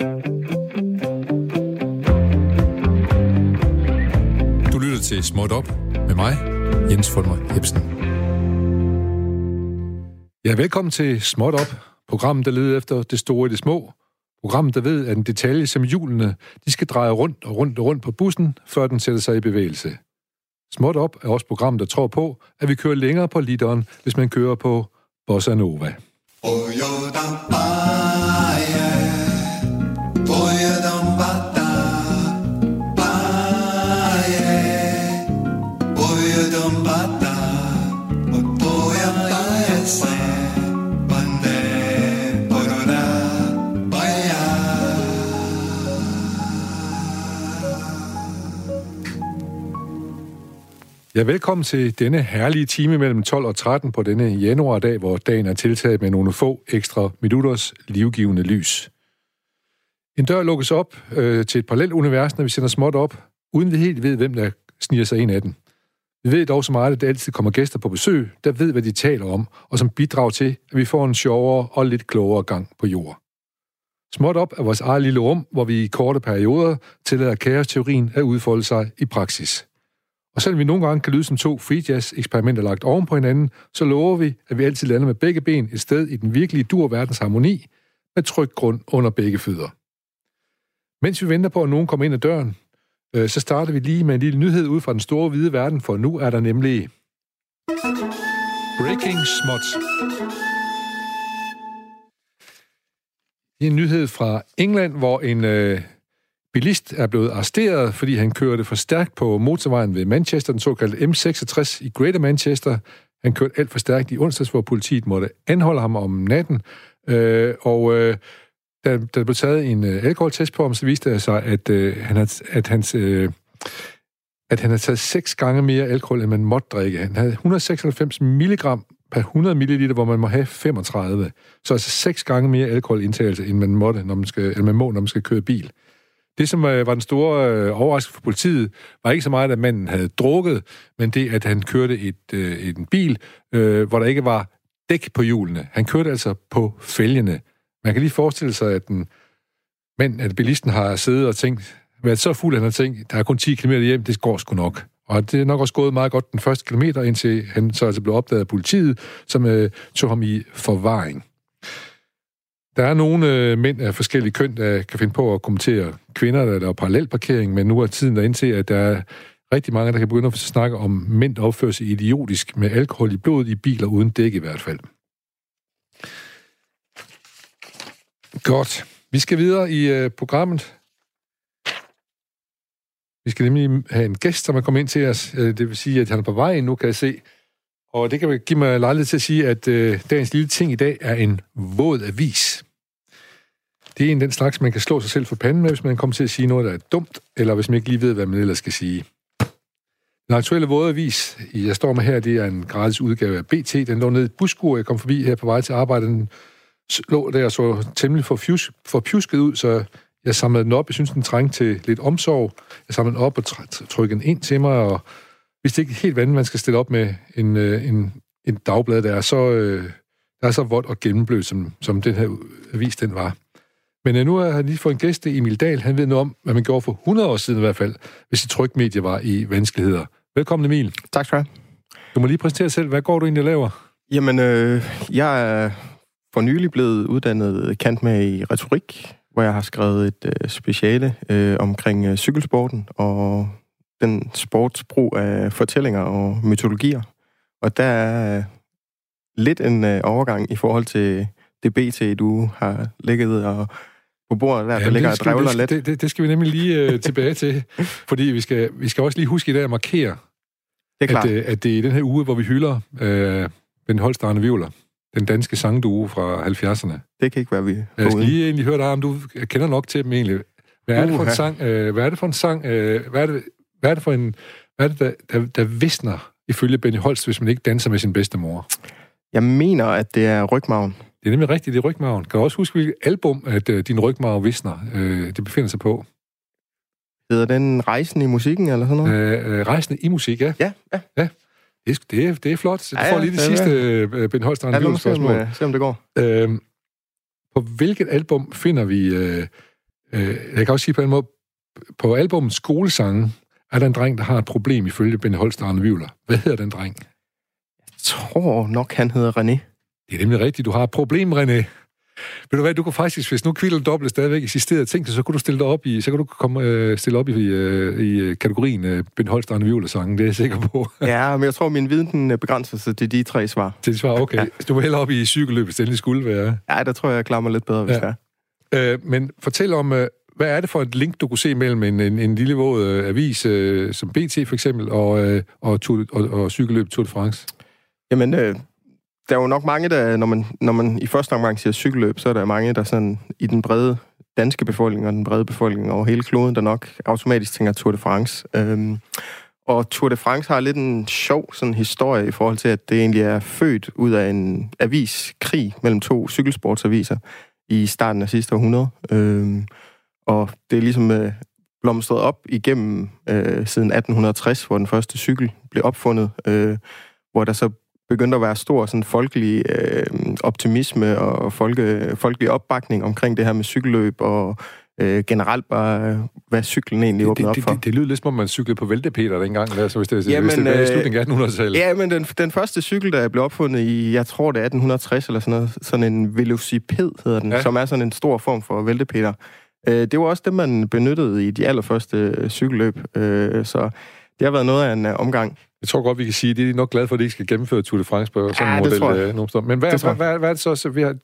Du lytter til Småt Op med mig, Jens Fulmer Hebsen. Ja, velkommen til Småt Op, programmet, der leder efter det store i det små. Programmet, der ved, at en detalje som hjulene, de skal dreje rundt og rundt og rundt på bussen, før den sætter sig i bevægelse. Småt Op er også program, der tror på, at vi kører længere på literen, hvis man kører på Bossa Nova. Ja, velkommen til denne herlige time mellem 12 og 13 på denne januardag, hvor dagen er tiltaget med nogle få ekstra minutters livgivende lys. En dør lukkes op øh, til et parallelt univers, når vi sender småt op, uden vi helt ved, hvem der sniger sig ind af den. Vi ved dog så meget, at der altid kommer gæster på besøg, der ved, hvad de taler om, og som bidrager til, at vi får en sjovere og lidt klogere gang på jord. Småt op er vores eget lille rum, hvor vi i korte perioder tillader kaosteorien at udfolde sig i praksis. Og selvom vi nogle gange kan lyde som to free jazz eksperimenter lagt oven på hinanden, så lover vi, at vi altid lander med begge ben et sted i den virkelige dur verdens harmoni, med tryg grund under begge fødder. Mens vi venter på, at nogen kommer ind ad døren, øh, så starter vi lige med en lille nyhed ud fra den store hvide verden, for nu er der nemlig... Breaking Smuts. En nyhed fra England, hvor en øh, bilist er blevet arresteret, fordi han kørte for stærkt på motorvejen ved Manchester, den såkaldte M66 i Greater Manchester. Han kørte alt for stærkt i onsdags, hvor politiet måtte anholde ham om natten. Øh, og øh, da der blev taget en øh, alkoholtest på ham, så viste det sig, at, øh, han havde, at hans... Øh, at han havde taget seks gange mere alkohol, end man måtte drikke. Han havde 196 milligram per 100 ml, hvor man må have 35. Så altså seks gange mere alkoholindtagelse, end man, måtte, når man, skal, eller man må, når man skal køre bil. Det, som øh, var den store øh, overraskelse for politiet, var ikke så meget, at manden havde drukket, men det, at han kørte et, øh, en bil, øh, hvor der ikke var dæk på hjulene. Han kørte altså på fælgene. Man kan lige forestille sig, at den mand, at bilisten har siddet og tænkt, været så fuld, at han har tænkt, der er kun 10 km hjem, det går sgu nok. Og det er nok også gået meget godt den første kilometer, indtil han så altså blev opdaget af politiet, som øh, tog ham i forvaring. Der er nogle øh, mænd af forskellige køn, der kan finde på at kommentere kvinder, der laver parallelparkering, men nu er tiden der til, at der er rigtig mange, der kan begynde at snakke om mænd, opfører sig idiotisk med alkohol i blodet i biler uden dæk i hvert fald. Godt. Vi skal videre i øh, programmet. Vi skal nemlig have en gæst, som er kommet ind til os. Øh, det vil sige, at han er på vej nu, kan jeg se. Og det kan give mig lejlighed til at sige, at øh, dagens lille ting i dag er en våd avis. Det er en den slags, man kan slå sig selv for panden med, hvis man kommer til at sige noget, der er dumt, eller hvis man ikke lige ved, hvad man ellers skal sige. Den aktuelle vådavis, jeg står med her, det er en gratis udgave af BT. Den lå nede i et buskur, jeg kom forbi her på vej til arbejde. Den lå der og så temmelig for, fjus, for pjusket ud, så jeg samlede den op. Jeg synes, den trængte til lidt omsorg. Jeg samlede den op og trykkede den ind til mig, og hvis det ikke helt, hvordan man skal stille op med en, øh, en, en dagblad, der er så, øh, der er så vådt og gennemblødt, som, som den her avis den var. Men øh, nu har jeg lige fået en gæst, Emil Dahl. Han ved noget om, hvad man gjorde for 100 år siden i hvert fald, hvis et trykmedie var i vanskeligheder. Velkommen, Emil. Tak skal du have. Du må lige præsentere dig selv. Hvad går du egentlig laver? Jamen, øh, jeg er for nylig blevet uddannet kant med i retorik, hvor jeg har skrevet et øh, speciale øh, omkring øh, cykelsporten og den sportsbrug af fortællinger og mytologier. Og der er øh, lidt en øh, overgang i forhold til det BT, du har ligget og på bordet der, ja, der ligger og drevler lidt. Det, det, det skal vi nemlig lige uh, tilbage til, fordi vi skal, vi skal også lige huske i dag at markere, det er at, uh, at det er i den her uge, hvor vi hylder uh, Ben Holstein Vivler, den danske sangduo fra 70'erne. Det kan ikke være, vi Jeg skal lige egentlig høre dig, om du kender nok til dem egentlig. Hvad er det for en sang? Uh, hvad er det for en sang? Uh, hvad, er det, hvad er det for en... Hvad er det, der, der, der visner ifølge Benny Holst, hvis man ikke danser med sin bedste mor? Jeg mener, at det er rygmagen. Det er nemlig rigtigt, det er rygmagen. Kan du også huske, hvilket album, at uh, din rygmave visner, uh, det befinder sig på? Hedder den Rejsen i musikken, eller sådan noget? Uh, uh, Rejsen i musik, ja. Ja, ja. ja. Det, er, det, er, det er flot. Du ja, får lige det, det sidste uh, Ben Holstein ja, spørgsmål. Se, se, om det går. Uh, på hvilket album finder vi uh, Øh, jeg kan også sige på en måde, på albumet Skolesange, er der en dreng, der har et problem ifølge Ben Holst og Vivler. Hvad hedder den dreng? Jeg tror nok, han hedder René. Det er nemlig rigtigt. Du har et problem, René. Ved du hvad, du kunne faktisk, hvis nu Kvild Dobbelt stadigvæk eksisterede, dig, så kunne du stille dig op i, så kunne du komme, øh, stille op i, øh, i øh, kategorien øh, Ben Holst og Vivler sangen, det er jeg sikker på. ja, men jeg tror, min viden den øh, begrænser sig til de tre svar. Til de svar, okay. Ja. Du var hellere op i cykelløb, hvis det skulle være. Ja, der tror jeg, jeg klarer mig lidt bedre, hvis ja. det er. Øh, men fortæl om, øh, hvad er det for et link, du kunne se mellem en, en, en lille våd øh, avis, øh, som BT for eksempel, og, øh, og, Tour, og, og cykelløb Tour de France? Jamen, øh, der er jo nok mange, der, når man, når man i første omgang siger cykelløb, så er der mange, der sådan i den brede danske befolkning og den brede befolkning over hele kloden, der nok automatisk tænker Tour de France. Øhm, og Tour de France har lidt en sjov sådan, historie i forhold til, at det egentlig er født ud af en aviskrig mellem to cykelsportsaviser i starten af sidste århundrede. Øhm, og det er ligesom øh, blomstret op igennem øh, siden 1860, hvor den første cykel blev opfundet, øh, hvor der så begyndte at være stor sådan folkelig øh, optimisme og folke, folkelig opbakning omkring det her med cykelløb og øh, generelt bare, hvad cyklen egentlig åbner op for. Det, det, det lyder lidt som om, man cyklede på Væltepeter dengang, altså, hvis det, Jamen, hvis det var i øh, slutningen af 1800-tallet. Ja, men den, den første cykel, der blev opfundet i, jeg tror det er 1860 eller sådan noget, sådan en velociped hedder den, ja. som er sådan en stor form for Væltepeter. Øh, det var også det, man benyttede i de allerførste øh, cykelløb, øh, så det har været noget af en omgang. Jeg tror godt, vi kan sige, at de er nok glade for, at de ikke skal gennemføre Tour de France på sådan ja, en model. Øh, Men hvad, hvad, hvad, hvad er det så? Så, vi har,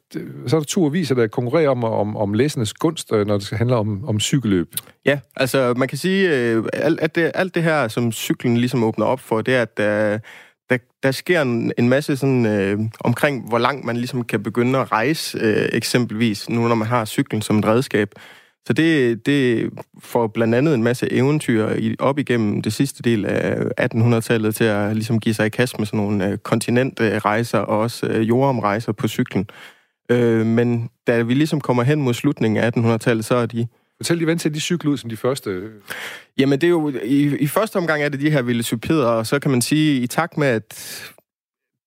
så er der to aviser, der konkurrerer om, om, om læsernes gunst, når det skal handle om, om cykelløb. Ja, altså man kan sige, at alt det, alt det her, som cyklen ligesom åbner op for, det er, at der, der, der sker en, en masse sådan, øh, omkring, hvor langt man ligesom kan begynde at rejse, øh, eksempelvis, nu når man har cyklen som et redskab. Så det, det får blandt andet en masse eventyr op igennem det sidste del af 1800-tallet til at ligesom give sig i kast med sådan nogle øh, kontinentrejser og også øh, jordomrejser på cyklen. Øh, men da vi ligesom kommer hen mod slutningen af 1800-tallet, så er de... Fortæl lige, hvordan ser de cykler ud som de første? Jamen, det er jo... I, i første omgang er det de her velocipeder, og så kan man sige, i takt med, at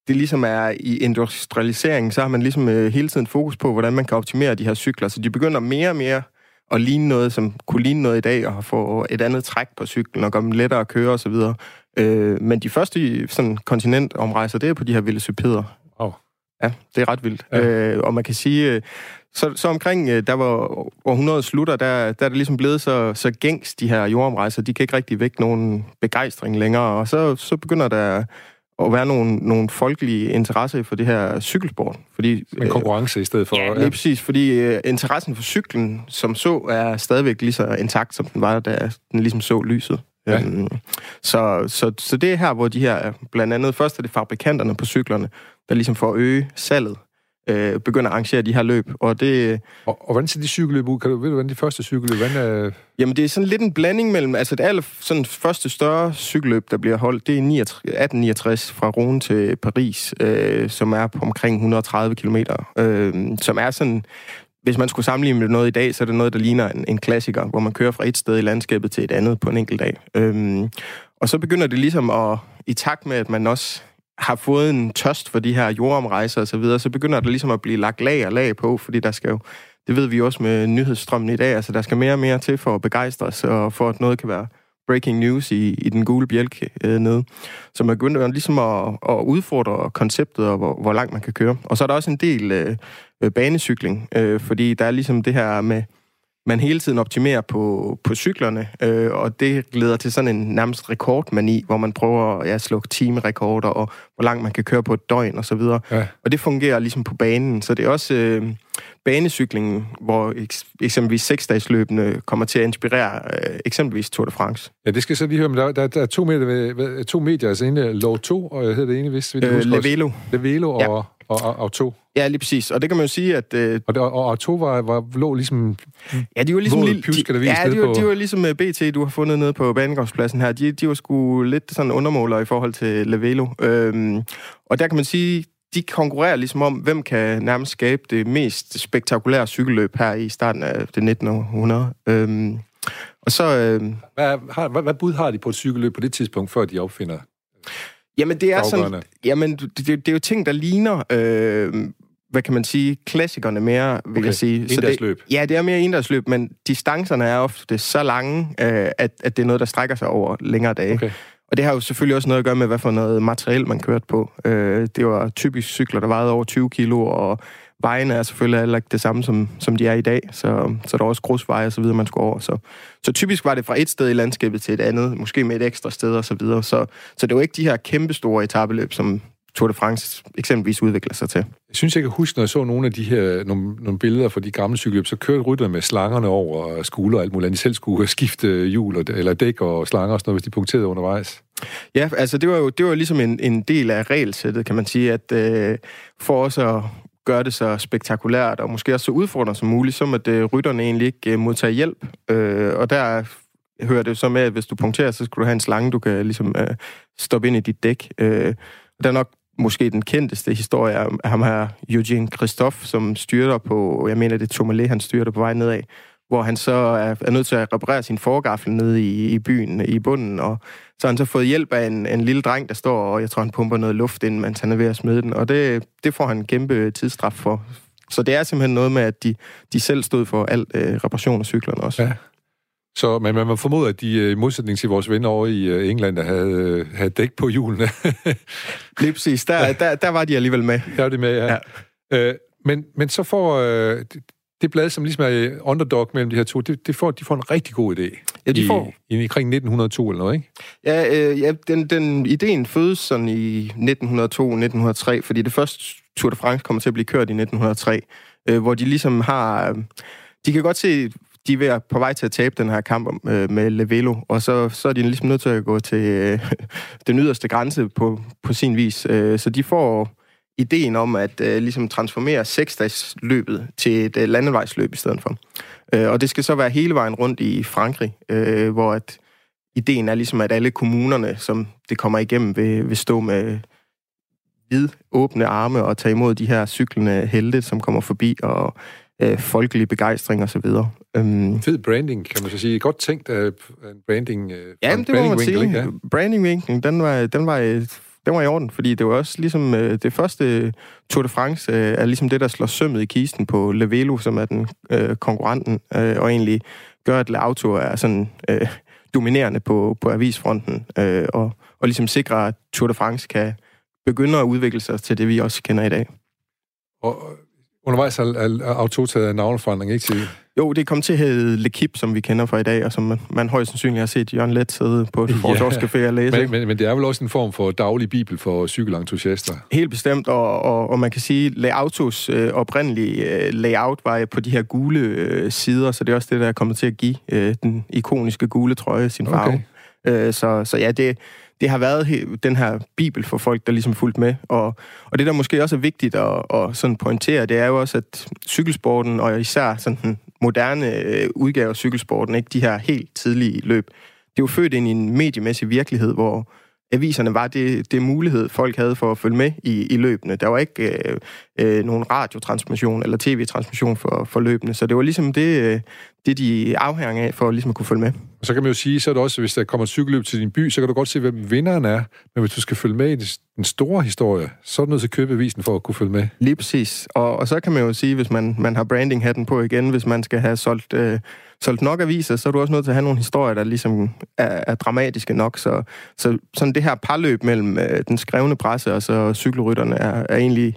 det ligesom er i industrialiseringen, så har man ligesom hele tiden fokus på, hvordan man kan optimere de her cykler. Så de begynder mere og mere at ligne noget, som kunne ligne noget i dag, og få et andet træk på cyklen, og gøre dem lettere at køre osv. Øh, men de første sådan, kontinentomrejser, det er på de her velocipeder. Oh. Ja, det er ret vildt. Ja. Øh, og man kan sige, øh, så, så omkring, øh, der var århundredet slutter, der, der er det ligesom blevet så, så gængs, de her jordomrejser. De kan ikke rigtig vække nogen begejstring længere, og så, så begynder der at være nogle, nogle folkelige interesse for det her cykelsport. Fordi, en konkurrence øh, i stedet for... Ja, lige ja. præcis, fordi øh, interessen for cyklen som så er stadigvæk lige så intakt, som den var, da den ligesom så lyset. Ja. Øhm, så, så, så det er her, hvor de her, blandt andet først er det fabrikanterne på cyklerne, der ligesom får at øge salget øh, begynder at arrangere de her løb. Og, det, og, og hvordan ser de cykelløb ud? Kan du, ved du, hvordan de første cykelløb? Hvordan er... Jamen, det er sådan lidt en blanding mellem... Altså, det aller sådan, første større cykelløb, der bliver holdt, det er 1869 fra Rune til Paris, øh, som er på omkring 130 km. Øh, som er sådan... Hvis man skulle sammenligne med noget i dag, så er det noget, der ligner en, en klassiker, hvor man kører fra et sted i landskabet til et andet på en enkelt dag. Øh, og så begynder det ligesom at, i takt med, at man også har fået en tørst for de her jordomrejser osv., så, videre, så begynder der ligesom at blive lagt lag og lag på, fordi der skal jo, det ved vi også med nyhedsstrømmen i dag, altså der skal mere og mere til for at begejstre os, og for at noget kan være breaking news i, i den gule bjælke øh, nede. Så man begynder ligesom at, at udfordre konceptet, og hvor, hvor langt man kan køre. Og så er der også en del øh, øh banecykling, øh, fordi der er ligesom det her med, man hele tiden optimerer på, på cyklerne, øh, og det leder til sådan en nærmest rekordmani, hvor man prøver at ja, slå timerekorder, og hvor langt man kan køre på et døgn og så videre. Ja. Og det fungerer ligesom på banen, så det er også øh, banecyklingen, hvor eks- eksempelvis seksdagsløbende kommer til at inspirere øh, eksempelvis Tour de France. Ja, det skal så lige høre, men der, der, der er to medier, to medier altså ene Lov 2, og jeg hedder det ene, hvis vi øh, Levelo. Levelo og, ja. Og, og, og to. Ja, lige præcis. Og det kan man jo sige, at... Øh, og, det, og, og to var, var, lå ligesom... Ja, de var ligesom... Lille, de, ja, de var, de var ligesom øh, BT, du har fundet nede på banegårdspladsen her. De, de var sgu lidt sådan undermåler i forhold til Levelo. Øhm, og der kan man sige, de konkurrerer ligesom om, hvem kan nærmest skabe det mest spektakulære cykelløb her i starten af det 19. århundrede. Øhm, og så... Øh, hvad, har, hvad, hvad bud har de på et cykelløb på det tidspunkt, før de opfinder Jamen, det er sådan... Jamen, det, det, det er jo ting, der ligner... Øh, hvad kan man sige, klassikerne mere, vil okay. jeg sige. Så det, ja, det er mere endagsløb, men distancerne er ofte så lange, øh, at, at det er noget, der strækker sig over længere dage. Okay. Og det har jo selvfølgelig også noget at gøre med, hvad for noget materiel man kørte på. Øh, det var typisk cykler, der vejede over 20 kilo, og vejene er selvfølgelig heller ikke det samme, som, som de er i dag. Så, så der er også grusveje og så videre, man skulle over. Så, så typisk var det fra et sted i landskabet til et andet, måske med et ekstra sted og så videre. Så, så det var ikke de her kæmpe store etabeløb, som, Tour de France eksempelvis udvikler sig til. Jeg synes, jeg kan huske, når jeg så nogle af de her nogle, nogle billeder fra de gamle cykelløb, så kørte rytterne med slangerne over skulder og alt muligt. De selv skulle skifte hjul eller dæk og slanger og sådan noget, hvis de punkterede undervejs. Ja, altså det var jo, det var ligesom en, en del af regelsættet, kan man sige, at øh, for os at gøre det så spektakulært og måske også så udfordrende som muligt, så at øh, rytterne egentlig ikke øh, hjælp. Øh, og der hører det så med, at hvis du punkterer, så skal du have en slange, du kan øh, ligesom øh, stoppe ind i dit dæk. Øh, der er nok måske den kendteste historie af ham her, Eugene Christophe, som styrter på, jeg mener det er Tourmalet, han styrter på vej nedad, hvor han så er, er nødt til at reparere sin forgaffel nede i, i byen, i bunden, og så har han så fået hjælp af en, en lille dreng, der står, og jeg tror, han pumper noget luft ind, mens han er ved at smide den, og det, det får han en kæmpe tidsstraf for. Så det er simpelthen noget med, at de, de selv stod for al øh, reparation af cyklerne også. Ja. Så men man må formode, at de øh, i modsætning til vores venner over i øh, England, der havde, øh, havde dæk på hjulene. Lige præcis. Der, der, der var de alligevel med. Der var de med, ja. ja. Øh, men, men så får øh, det blad, som ligesom er underdog mellem de her to, det, det får, de får en rigtig god idé. Ja, de får. I, omkring 1902 eller noget, ikke? Ja, øh, ja den, den ideen fødes sådan i 1902-1903, fordi det første Tour de France kommer til at blive kørt i 1903, øh, hvor de ligesom har... De kan godt se de er ved på vej til at tabe den her kamp øh, med Levelo, og så, så er de ligesom nødt til at gå til øh, den yderste grænse på, på sin vis. Øh, så de får ideen om at øh, ligesom transformere seksdagsløbet til et øh, landevejsløb i stedet for. Øh, og det skal så være hele vejen rundt i Frankrig, øh, hvor at ideen er ligesom, at alle kommunerne, som det kommer igennem, vil, vil stå med vid åbne arme og tage imod de her cyklende helte, som kommer forbi og øh, folkelig begejstring osv. Um, Fed branding, kan man så sige. Godt tænkt af en branding øh, Ja, det må man sige. Ja. Branding den var, den var den var i orden, fordi det var også ligesom øh, det første Tour de France øh, er ligesom det, der slår sømmet i kisten på Levelo, som er den øh, konkurrenten, øh, og egentlig gør, at Le Auto er sådan øh, dominerende på, på avisfronten, øh, og, og ligesom sikrer, at Tour de France kan begynde at udvikle sig til det, vi også kender i dag. Og Undervejs har Auto taget navneforandring, ikke til? Jo, det kom til at hedde L'Equipe, som vi kender fra i dag, og som man, man højst sandsynligt har set Jørgen Let sidde på et fortorskafé og læse. Men, men, men det er vel også en form for daglig bibel for cykelentusiaster? Helt bestemt, og, og, og man kan sige, at Autos øh, oprindelige øh, layout var på de her gule øh, sider, så det er også det, der er kommet til at give øh, den ikoniske gule trøje sin farve. Okay. Øh, så, så ja, det, det har været den her bibel for folk, der ligesom fulgt med. Og, og det, der måske også er vigtigt at, at sådan pointere, det er jo også, at cykelsporten, og især sådan den moderne øh, udgave af cykelsporten, ikke de her helt tidlige løb, det er jo født ind i en mediemæssig virkelighed, hvor aviserne var det, det mulighed, folk havde for at følge med i, i løbene. Der var ikke øh, øh, nogen radiotransmission eller tv-transmission for, for løbene, så det var ligesom det, øh, det de afhænger af for ligesom at kunne følge med. Og så kan man jo sige, så er det også, hvis der kommer et cykelløb til din by, så kan du godt se, hvem vinderen er. Men hvis du skal følge med i den store historie, så er du nødt til at købe avisen for at kunne følge med. Lige præcis. Og, og så kan man jo sige, hvis man, man har branding-hatten på igen, hvis man skal have solgt, øh, solgt nok aviser, så er du også nødt til at have nogle historier, der ligesom er, er dramatiske nok. Så, så sådan det her parløb mellem øh, den skrevne presse og så cykelrytterne er, er egentlig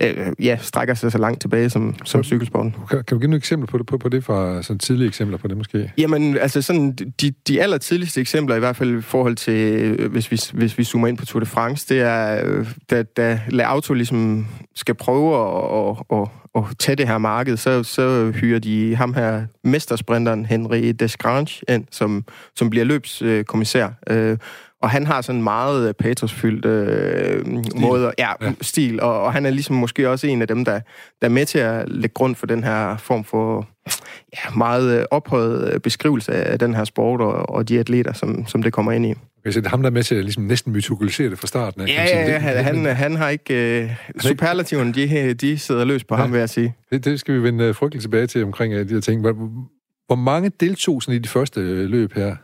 øh, ja, strækker sig så langt tilbage som, som cykelsporten. Kan, kan du give nogle eksempler på det, på, på det fra sådan tidlige eksempler på det måske? Jamen, altså sådan, de, de aller tidligste eksempler, i hvert fald i forhold til, hvis vi, hvis vi zoomer ind på Tour de France, det er, øh, da, da La Auto ligesom skal prøve at, at, at, at tage det her marked, så, så hyrer de ham her, mestersprinteren Henry Desgrange ind, som, som bliver løbskommissær. Øh, og han har sådan en meget øh, patrosfyldt øh, måde, ja, ja. stil, og, og han er ligesom måske også en af dem, der, der er med til at lægge grund for den her form for ja, meget øh, ophøjet øh, beskrivelse af den her sport og, og de atleter, som, som det kommer ind i. Okay, så det er ham, der er med til at ligesom næsten mytologisere det fra starten? Ja, ja, ja, han, han, han har ikke... Uh, superlativen, de, de sidder løs på ja, ham, vil jeg sige. Det, det skal vi vende frygteligt tilbage til omkring de her ting. Hvor mange deltog sådan i de første løb her?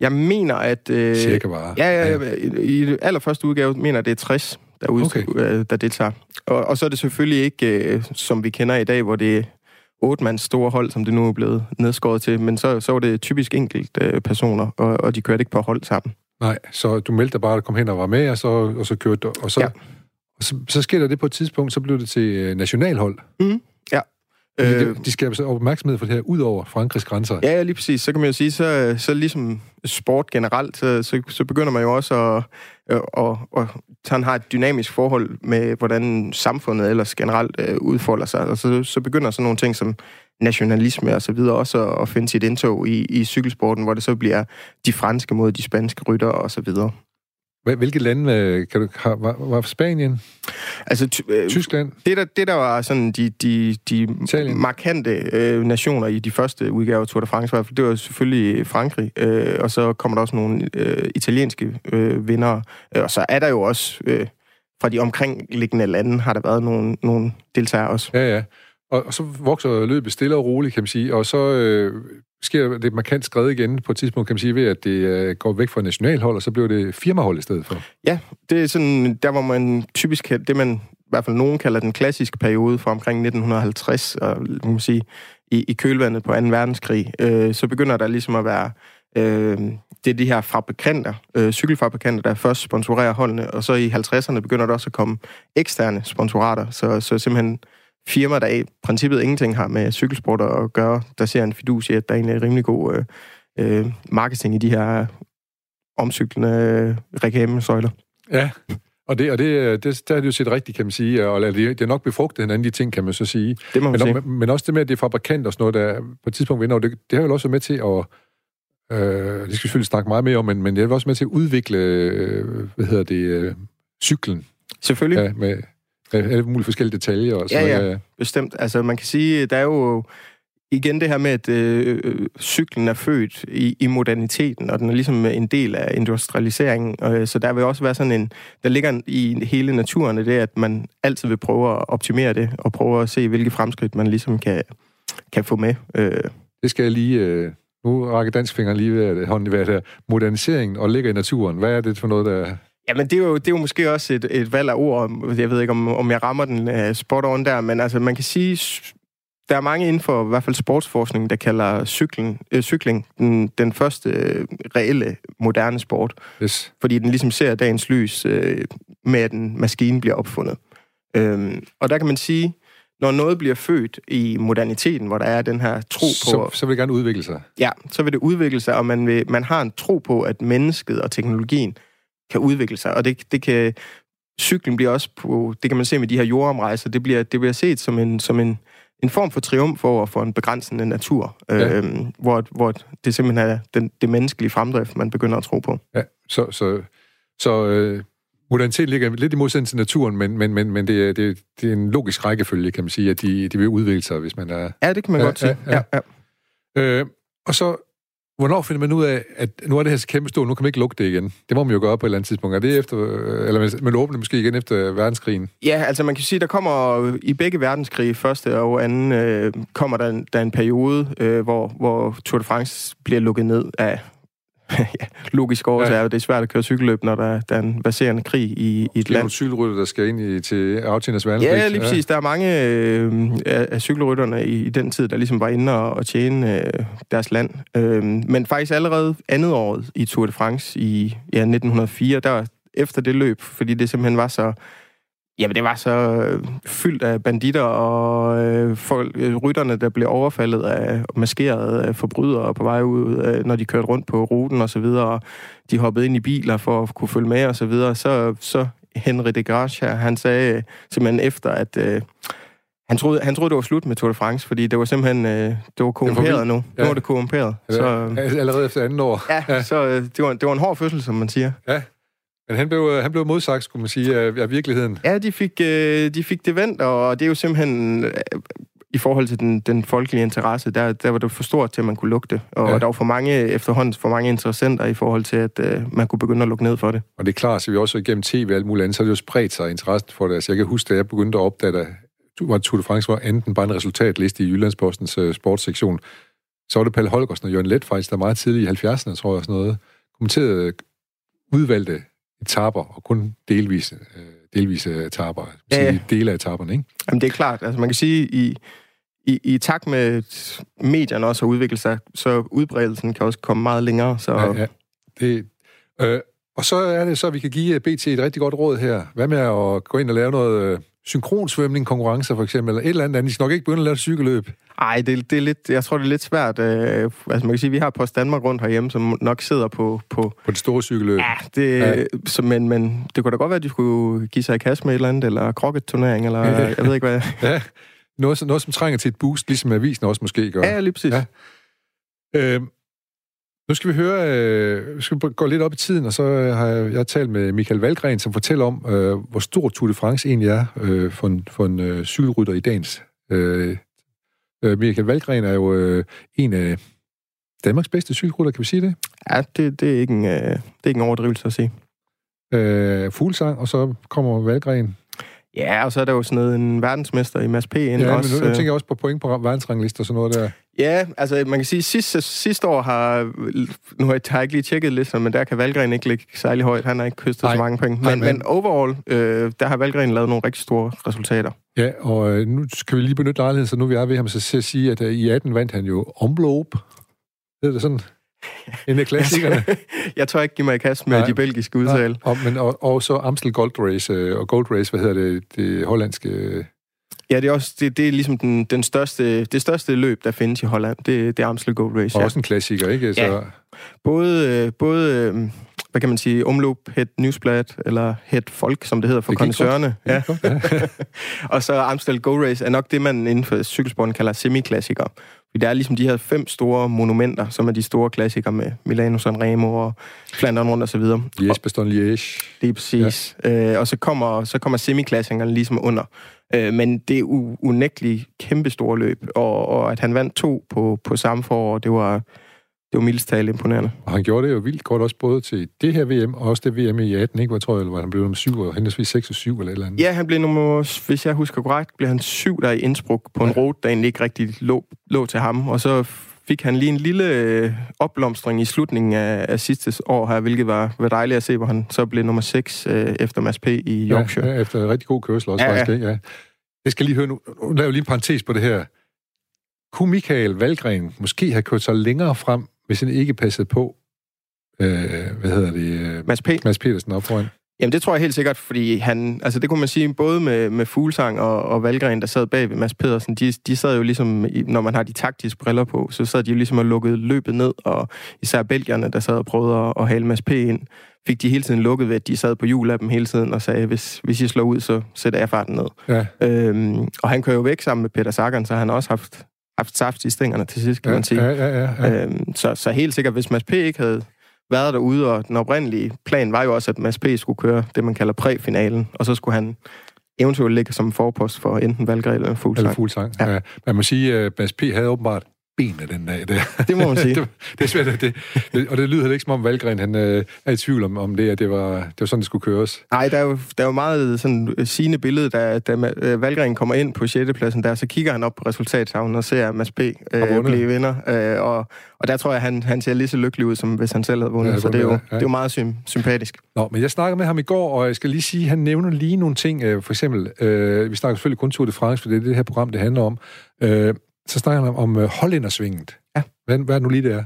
Jeg mener, at... Øh, Cirka bare. Ja, ja, ja. I, i allerførste udgave mener jeg, det er 60 der, ud, okay. øh, der deltager. Og, og så er det selvfølgelig ikke, øh, som vi kender i dag, hvor det er otte mands store hold, som det nu er blevet nedskåret til, men så, så var det typisk enkelt øh, personer, og, og de kørte ikke på hold sammen. Nej, så du meldte dig bare at komme hen og var med, og så, og så kørte du, og så, ja. så, så sker der det på et tidspunkt, så blev det til øh, nationalhold. Mm. Øh, de skaber så opmærksomhed for det her ud over Frankrigs grænser. Ja, ja, lige præcis. Så kan man jo sige, så, så ligesom sport generelt, så, så, så begynder man jo også at, at, at, at han har et dynamisk forhold med, hvordan samfundet ellers generelt øh, udfolder sig. Og så, så begynder sådan nogle ting som nationalisme og så videre også at, at finde sit indtog i, i cykelsporten, hvor det så bliver de franske mod de spanske rytter og så videre. Hvilke lande øh, kan du, har, var, var Spanien? Altså, ty, øh, Tyskland? Det der, det, der var sådan de, de, de markante øh, nationer i de første udgaver af Tour de France, det var selvfølgelig Frankrig, øh, og så kommer der også nogle øh, italienske øh, vinder, øh, og så er der jo også øh, fra de omkringliggende lande, har der været nogle, nogle deltagere også. Ja, ja. Og, og så vokser løbet stille og roligt, kan man sige, og så øh, sker det markant skred igen på et tidspunkt, kan man sige, ved at det øh, går væk fra nationalhold, og så bliver det firmahold i stedet for. Ja, det er sådan, der hvor man typisk, det man i hvert fald nogen kalder den klassiske periode fra omkring 1950, og man sige, i, i kølvandet på 2. verdenskrig, øh, så begynder der ligesom at være øh, det er de her fabrikanter, øh, cykelfabrikanter, der først sponsorerer holdene, og så i 50'erne begynder der også at komme eksterne sponsorater, så, så simpelthen firma, der i princippet ingenting har med cykelsport at gøre, der ser en fidus i, at der er egentlig rimelig god øh, øh, marketing i de her omcyklende øh, reklamesøjler. Ja, og det, og det, det, der er det jo set rigtigt, kan man sige, og det, det er nok befrugtet hinanden, de ting, kan man så sige. Det må man men, sige. men også det med, at det er fabrikant og sådan noget, der på et tidspunkt vinder, det, det har jo også været med til at, øh, det skal vi selvfølgelig snakke meget mere om, men, men det er også med til at udvikle, øh, hvad hedder det, øh, cyklen. Selvfølgelig. Ja, med, alle mulige forskellige detaljer. Og ja, ja, bestemt. Altså, man kan sige, der er jo igen det her med, at øh, cyklen er født i, i moderniteten, og den er ligesom en del af industrialiseringen. Og, så der vil også være sådan en... Der ligger i hele naturen det, at man altid vil prøve at optimere det, og prøve at se, hvilke fremskridt man ligesom kan, kan få med. Øh. Det skal jeg lige... Øh nu rækker dansk finger lige ved hånden i hvert Moderniseringen og ligger i naturen. Hvad er det for noget, der Jamen, det er jo, det er jo måske også et, et valg af ord. Jeg ved ikke, om, om jeg rammer den uh, spot on der, men altså, man kan sige, der er mange inden for i hvert fald sportsforskning, der kalder cykling, øh, cykling den, den første øh, reelle moderne sport. Yes. Fordi den ligesom ser dagens lys øh, med, at en maskine bliver opfundet. Øhm, og der kan man sige, når noget bliver født i moderniteten, hvor der er den her tro på... Så, så vil det gerne udvikle sig. Ja, så vil det udvikle sig, og man, vil, man har en tro på, at mennesket og teknologien kan udvikle sig. Og det, det kan... Cyklen bliver også på... Det kan man se med de her jordomrejser. Det bliver, det bliver set som en, som en, en form for triumf over for en begrænsende natur, ja. øhm, hvor, hvor det simpelthen er den, det menneskelige fremdrift, man begynder at tro på. Ja, så, så, så øh, modernitet ligger lidt i modsætning til naturen, men, men, men, men det, er, det, det er en logisk rækkefølge, kan man sige, at de, de vil udvikle sig, hvis man er... Ja, det kan man ja, godt sige. Ja, ja. Ja. Øh, og så Hvornår finder man ud af, at nu er det her kæmpe stort, nu kan man ikke lukke det igen? Det må man jo gøre på et eller andet tidspunkt. Er det efter, eller man åbner måske igen efter verdenskrigen? Ja, altså man kan sige, der kommer i begge verdenskrige, første og anden, øh, kommer der, der en periode, øh, hvor, hvor Tour de France bliver lukket ned af ja, logisk årsag ja. er det er svært at køre cykelløb, når der, der er en baserende krig i, i et land. Det er cykelrytter, der skal ind i, til aftjeners verdenskrig. Ja, lige præcis. Ja. Der er mange øh, af cykelrytterne i, i den tid, der ligesom var inde og, og tjene øh, deres land. Øh, men faktisk allerede andet år i Tour de France i ja, 1904, der efter det løb, fordi det simpelthen var så Jamen, det var så øh, fyldt af banditter og øh, folk, øh, rytterne, der blev overfaldet af maskerede øh, forbrydere på vej ud, øh, når de kørte rundt på ruten og så videre, og de hoppede ind i biler for at kunne følge med og så videre. Så, så Henri de Gracia, han sagde simpelthen efter, at øh, han troede, han troede, det var slut med Tour de France, fordi det var simpelthen øh, det var korrumperet nu. Ja. Nu var det korrumperet. Så, Allerede efter anden år. Ja, ja. så øh, det, var, det var en hård fødsel, som man siger. Ja. Men han blev, han blev modsagt, skulle man sige, af, af virkeligheden. Ja, de fik, øh, de fik det vendt, og det er jo simpelthen... Øh, i forhold til den, den folkelige interesse, der, der var det for stort til, at man kunne lukke det. Og ja. der var for mange, efterhånden for mange interessenter i forhold til, at øh, man kunne begynde at lukke ned for det. Og det er klart, så vi også igennem tv og alt muligt andet, så har det jo spredt sig interessen for det. Altså, jeg kan huske, da jeg begyndte at opdage, at Tour de France var enten bare en resultatliste i Jyllandspostens uh, sportssektion, så var det Palle Holgersen og Jørgen Let faktisk, der meget tidligt i 70'erne, tror jeg, sådan noget, kommenterede udvalgte etaper og kun delvis øh, delvis af etaper, Ja, ja. dele af etaperne, ikke? Jamen, det er klart. Altså, man kan sige, i, i, i takt med medierne også har udviklet sig, så udbredelsen kan også komme meget længere. Så Ja, ja. Det, øh, og så er det så, at vi kan give BT et rigtig godt råd her. Hvad med at gå ind og lave noget øh, synkronsvømning, konkurrencer for eksempel, eller et eller andet andet. De skal nok ikke begynde at lave cykelløb. Ej, det, det er lidt, jeg tror, det er lidt svært. Øh, altså, man kan sige, vi har Post Danmark rundt herhjemme, som nok sidder på... på På det store cykelløb. ja, det, Ja. Så, men, men det kunne da godt være, at de skulle give sig i kast med et eller andet, eller krokket-turnering, eller jeg ved ikke hvad. Ja, noget, noget, som trænger til et boost, ligesom avisen også måske gør. Ja, lige præcis. Ja. Øh, nu skal vi høre, øh, vi skal gå lidt op i tiden, og så øh, har jeg, jeg har talt med Michael Valgren, som fortæller om, øh, hvor stor Tour de France egentlig er øh, for en, for en øh, cykelrytter i dagens. Øh, øh, Michael Valgren er jo øh, en af Danmarks bedste cykelrytter, kan vi sige det? ja det, det, er ikke en, øh, det er ikke en overdrivelse at sige. Øh, fuglsang, og så kommer Valgren. Ja, og så er der jo sådan noget, en verdensmester i Mads P. Ja, også, men nu øh, tænker jeg også på point på verdensranglister og sådan noget der. Ja, altså man kan sige, sidste, sidste år har, nu har jeg, har jeg ikke lige tjekket listerne, men der kan Valgren ikke ligge særlig højt. Han har ikke kystet Nej. så mange point. Men, Nej, men, men- men overall, øh, der har Valgren lavet nogle rigtig store resultater. Ja, og øh, nu skal vi lige benytte lejligheden, så nu vi er ved ham, så til at sige, at øh, i 18 vandt han jo Omloop. Det er sådan en af klassikerne. jeg tør ikke give mig i kast med Nej. de belgiske udtale. og, men, og, og så Amstel Gold Race, øh, og Gold Race, hvad hedder det, det hollandske... øh, Ja, det er også det, det er ligesom den, den største, det største løb, der findes i Holland. Det, det er Amstel Gold Race. Og Ja. også en klassiker, ikke? Så, Ja. Både, øh, både hvad kan man sige, Omloop, Het Newsblad, eller Het Folk, som det hedder for kondensørerne. Ja. ja. Og så Amstel Go Race er nok det, man inden for cykelsporten kalder semiklassikere. Fordi der er ligesom de her fem store monumenter, som er de store klassikere med Milano Sanremo og Flandern rundt og så videre. Liège, Bastogne Liège. Lige præcis. Ja. Øh, og så kommer, så kommer semiklassikerne ligesom under. Øh, men det er u- unægteligt kæmpe store løb. Og, og at han vandt to på, på samme forår, det var, det var mildest talt imponerende. Og han gjorde det jo vildt godt også både til det her VM, og også det VM i 18, ikke? Hvad tror jeg, eller var han blev nummer 7, og henholdsvis 6 og 7, eller et eller andet. Ja, han blev nummer, hvis jeg husker korrekt, blev han syv der i Innsbruck på en Ja. rute, der egentlig ikke rigtig lå, lå til ham. Og så fik han lige en lille øh, opblomstring i slutningen af, af sidste år her, hvilket var, var dejligt at se, hvor han så blev nummer 6 øh, efter Mads P. i Yorkshire. Ja, ja, efter en rigtig god kørsel også, Ja, ja, ja. faktisk. Ikke? Ja. Jeg skal lige høre nu, nu laver lige en parentes på det her. Kunne Michael Valgren måske have kørt sig længere frem, hvis han ikke passede på, øh, hvad hedder det, øh, Mads P. Mads Petersen op foran? Jamen, det tror jeg helt sikkert, fordi han, altså det kunne man sige, både med, med Fuglsang og, og Valgren, der sad bag ved Mads Pedersen, de, de sad jo ligesom, når man har de taktiske briller på, så sad de jo ligesom og lukkede løbet ned, og især belgierne, der sad og prøvede at, at hale Mads P. ind, fik de hele tiden lukket ved, at de sad på hjul af dem hele tiden og sagde, hvis, hvis I slår ud, så sætter jeg farten ned. Ja, Øhm, og han kører jo væk sammen med Peter Sagan, så han har også haft, haft saft i stængerne til sidst, kan ja, man sige. ja, ja, ja, ja. Øhm, så, så helt sikkert, hvis Mads P. ikke havde været derude, og den oprindelige plan var jo også, at Mads P. skulle køre det, man kalder præfinalen, og så skulle han eventuelt ligge som forpost for enten Valgren eller Eller Fuglsang. fuld sang. Ja. Ja. Ja. Man må sige, at Mads P. havde åbenbart benene den dag. Der. Det må man sige. det, det er svært, at det, det, og det lyder heller ikke som om Valgren han, øh, er i tvivl om, om det, at det var, det var sådan, det skulle køres. Nej, der er jo, der er jo meget sådan øh, sigende billede, da, da øh, Valgren kommer ind på 6. pladsen der, så kigger han op på resultatstavlen og ser Mads. Har Øh, blive vinder. Øh, og, og der tror jeg, han, han ser lige så lykkelig ud, som hvis han selv havde vundet. Ja, så det er jo, ja. det er jo meget sym- sympatisk. Nå, men jeg snakkede med ham i går, og jeg skal lige sige, han nævner lige nogle ting. Øh, for eksempel, øh, vi snakker selvfølgelig kun Tour de France, for det er det her program, det handler om. Øh, så snakker han om, øh, hollændersvinget. Ja. Hvad, hvad er det nu lige, det er?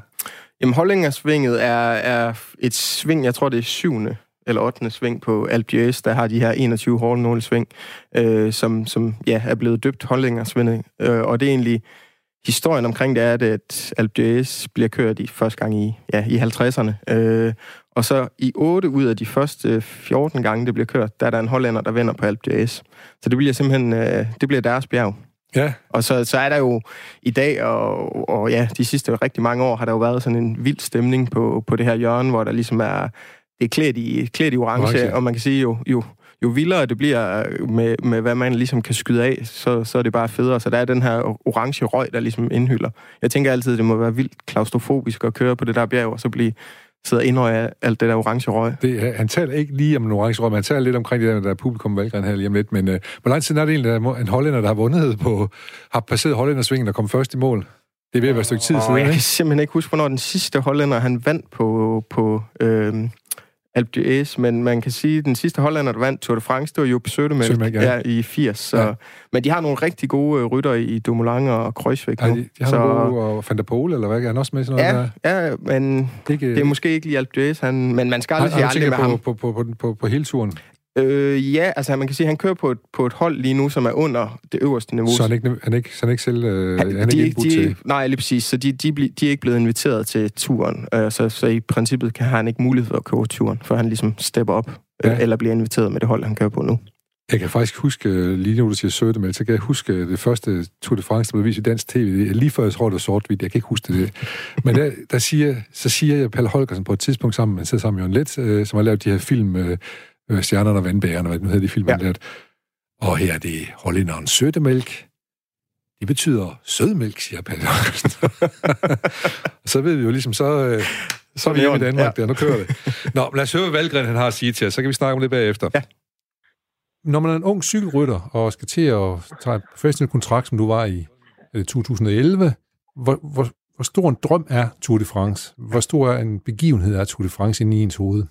Jamen, Holdingersvinget er, er et sving, jeg tror, det er syvende eller 8. sving på Alpe der har de her 21 hårde sving, øh, som, som ja, er blevet døbt Holdingersvinget. Øh, og det er egentlig, historien omkring det er, at Alpe bliver kørt i første gang i, ja, i 50'erne. Øh, og så i 8 ud af de første 14 gange, det bliver kørt, der er der en hollænder, der vinder på Alpe. Så det bliver simpelthen, øh, det bliver deres bjerg. Ja, Og så, så er der jo i dag, og, og ja, de sidste rigtig mange år, har der jo været sådan en vild stemning på, på det her hjørne, hvor der ligesom er, det er klædt i, klædt i orange, Orange. og man kan sige, jo, jo, jo vildere det bliver med, med, hvad man ligesom kan skyde af, så, så er det bare federe. Så der er den her orange røg, der ligesom indhylder. Jeg tænker altid, det må være vildt klaustrofobisk at køre på det der bjerg, og så blive sidder indrøg af alt det der orange røg. det, er- han taler ikke lige om en orange røg, men han taler lidt omkring det der, der er publikum Valgren her lige om lidt. Men øh, hvor lang tid er det egentlig, der er en hollænder, der har vundet på, har passeret hollændersvingen og kom først i mål? Det er ved at være et stykke tid Og siden, jeg kan simpelthen ikke huske, hvornår den sidste hollænder, han vandt på, på øhm, Alpe d'Huez, men man kan sige, at den sidste hollander, der vandt Tour de France, det var jo Sødemælk ja. ja. i 80. Så, ja. Men de har nogle rigtig gode øh, rytter i Dumoulin og Kreuzvik ja, de, de har så, nogle gode, og Van der eller hvad? Er han også med sådan noget ja, der? Ja, men det, det er måske ikke lige Alpe d'Huez, han, men man skal aldrig sige aldrig med på, ham. På, på, på, på, på hele turen? Øh, ja, altså man kan sige, at han kører på et, på et hold lige nu, som er under det øverste niveau. Så han ikke, han ikke, så han ikke selv øh, han, han de, ikke de, til... Nej, lige præcis. Så de, de, de er ikke blevet inviteret til turen. Øh, så, så i princippet kan han ikke mulighed for at køre turen, for han ligesom stepper op, ja. øh, eller bliver inviteret med det hold, han kører på nu. Jeg kan faktisk huske, lige nu du siger Sødemel, så kan jeg huske det første Tour de France, der blev vist i dansk tv. Lige før jeg tror, det var sort-hvidt. Jeg kan ikke huske det. Men der, der siger, så siger jeg Palle Holgersen på et tidspunkt sammen, man sidder sammen med Jørgen Let, øh, som har lavet de her film, øh, øh, Stjernerne og Vandbærerne, hvad nu hedder, de film, ja. der. Og her er det hollænderen Sødemælk. Det betyder sødmælk, siger Palle så ved vi jo ligesom, så, øh, så er vi hjemme i Danmark ja. der, nu kører det. Nå, lad os høre, hvad Valgren han har at sige til os, så kan vi snakke om det bagefter. Ja. Når man er en ung cykelrytter og skal til at tage en professionel kontrakt, som du var i 2011, hvor, hvor, hvor stor en drøm er Tour de France? Hvor stor en begivenhed er Tour de France inde i ens hoved?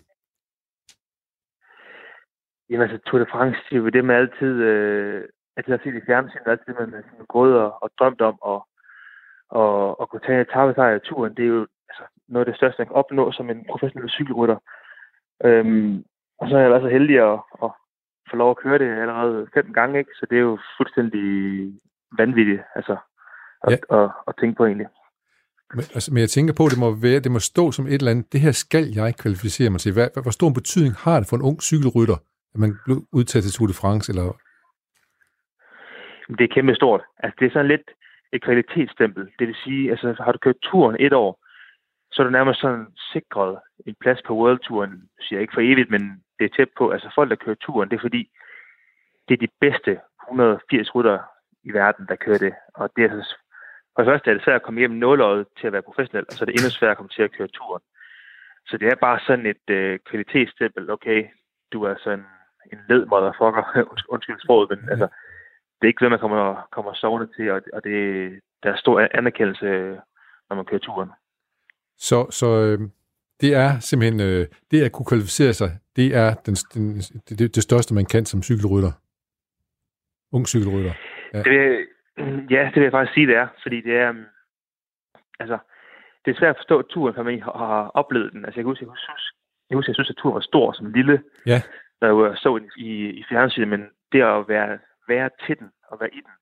Jamen altså, Tour de France, det er jo det, man altid, øh, altid har set i fjernsynet, altid det, man har gået og, og drømt om, og, og, og kunne tage etappesejr i turen, det er jo altså, noget af det største, man kan opnå som en professionel cykelrytter. Øhm, og så er jeg været så heldig at, at få lov at køre det allerede fem gange, ikke? så det er jo fuldstændig vanvittigt altså, at, ja. at, at, at tænke på egentlig. Men, altså, men jeg tænker på, at det må, være, det må stå som et eller andet, det her skal jeg kvalificere mig til. Hvad, hvor stor en betydning har det for en ung cykelrytter, at man blev udtaget til Tour de France? Eller? Det er kæmpe stort. Altså, det er sådan lidt et kvalitetsstempel. Det vil sige, altså, har du kørt turen et år, så er du nærmest sådan sikret en plads på World Touren. Jeg siger ikke for evigt, men det er tæt på. Altså folk, der kører turen, det er fordi, det er de bedste 180 rytter i verden, der kører det. Og det er altså, for det første er det svært at komme hjem nåløjet til at være professionel, og så er det endnu sværere at komme til at køre turen. Så det er bare sådan et øh, kvalitetsstempel. Okay, du er sådan en led motherfucker, undskyld sproget, men altså, det er ikke det, man kommer, kommer sovende til, og, og det, der er stor anerkendelse, når man kører turen. Så, så øh, det er simpelthen, øh, det at kunne kvalificere sig, det er den, den, det, det største, man kan som cykelrytter. Ung cykelrytter. Ja. Det vil, ja, det vil jeg faktisk sige, det er. Fordi det er, um, altså, det er svært at forstå turen, når man har oplevet den. Altså, jeg kan huske, jeg, huske, jeg, huske, jeg synes, at turen var stor som lille, ja. Når jeg så i, i, i fjernsynet, men det at være, være til den og være i den,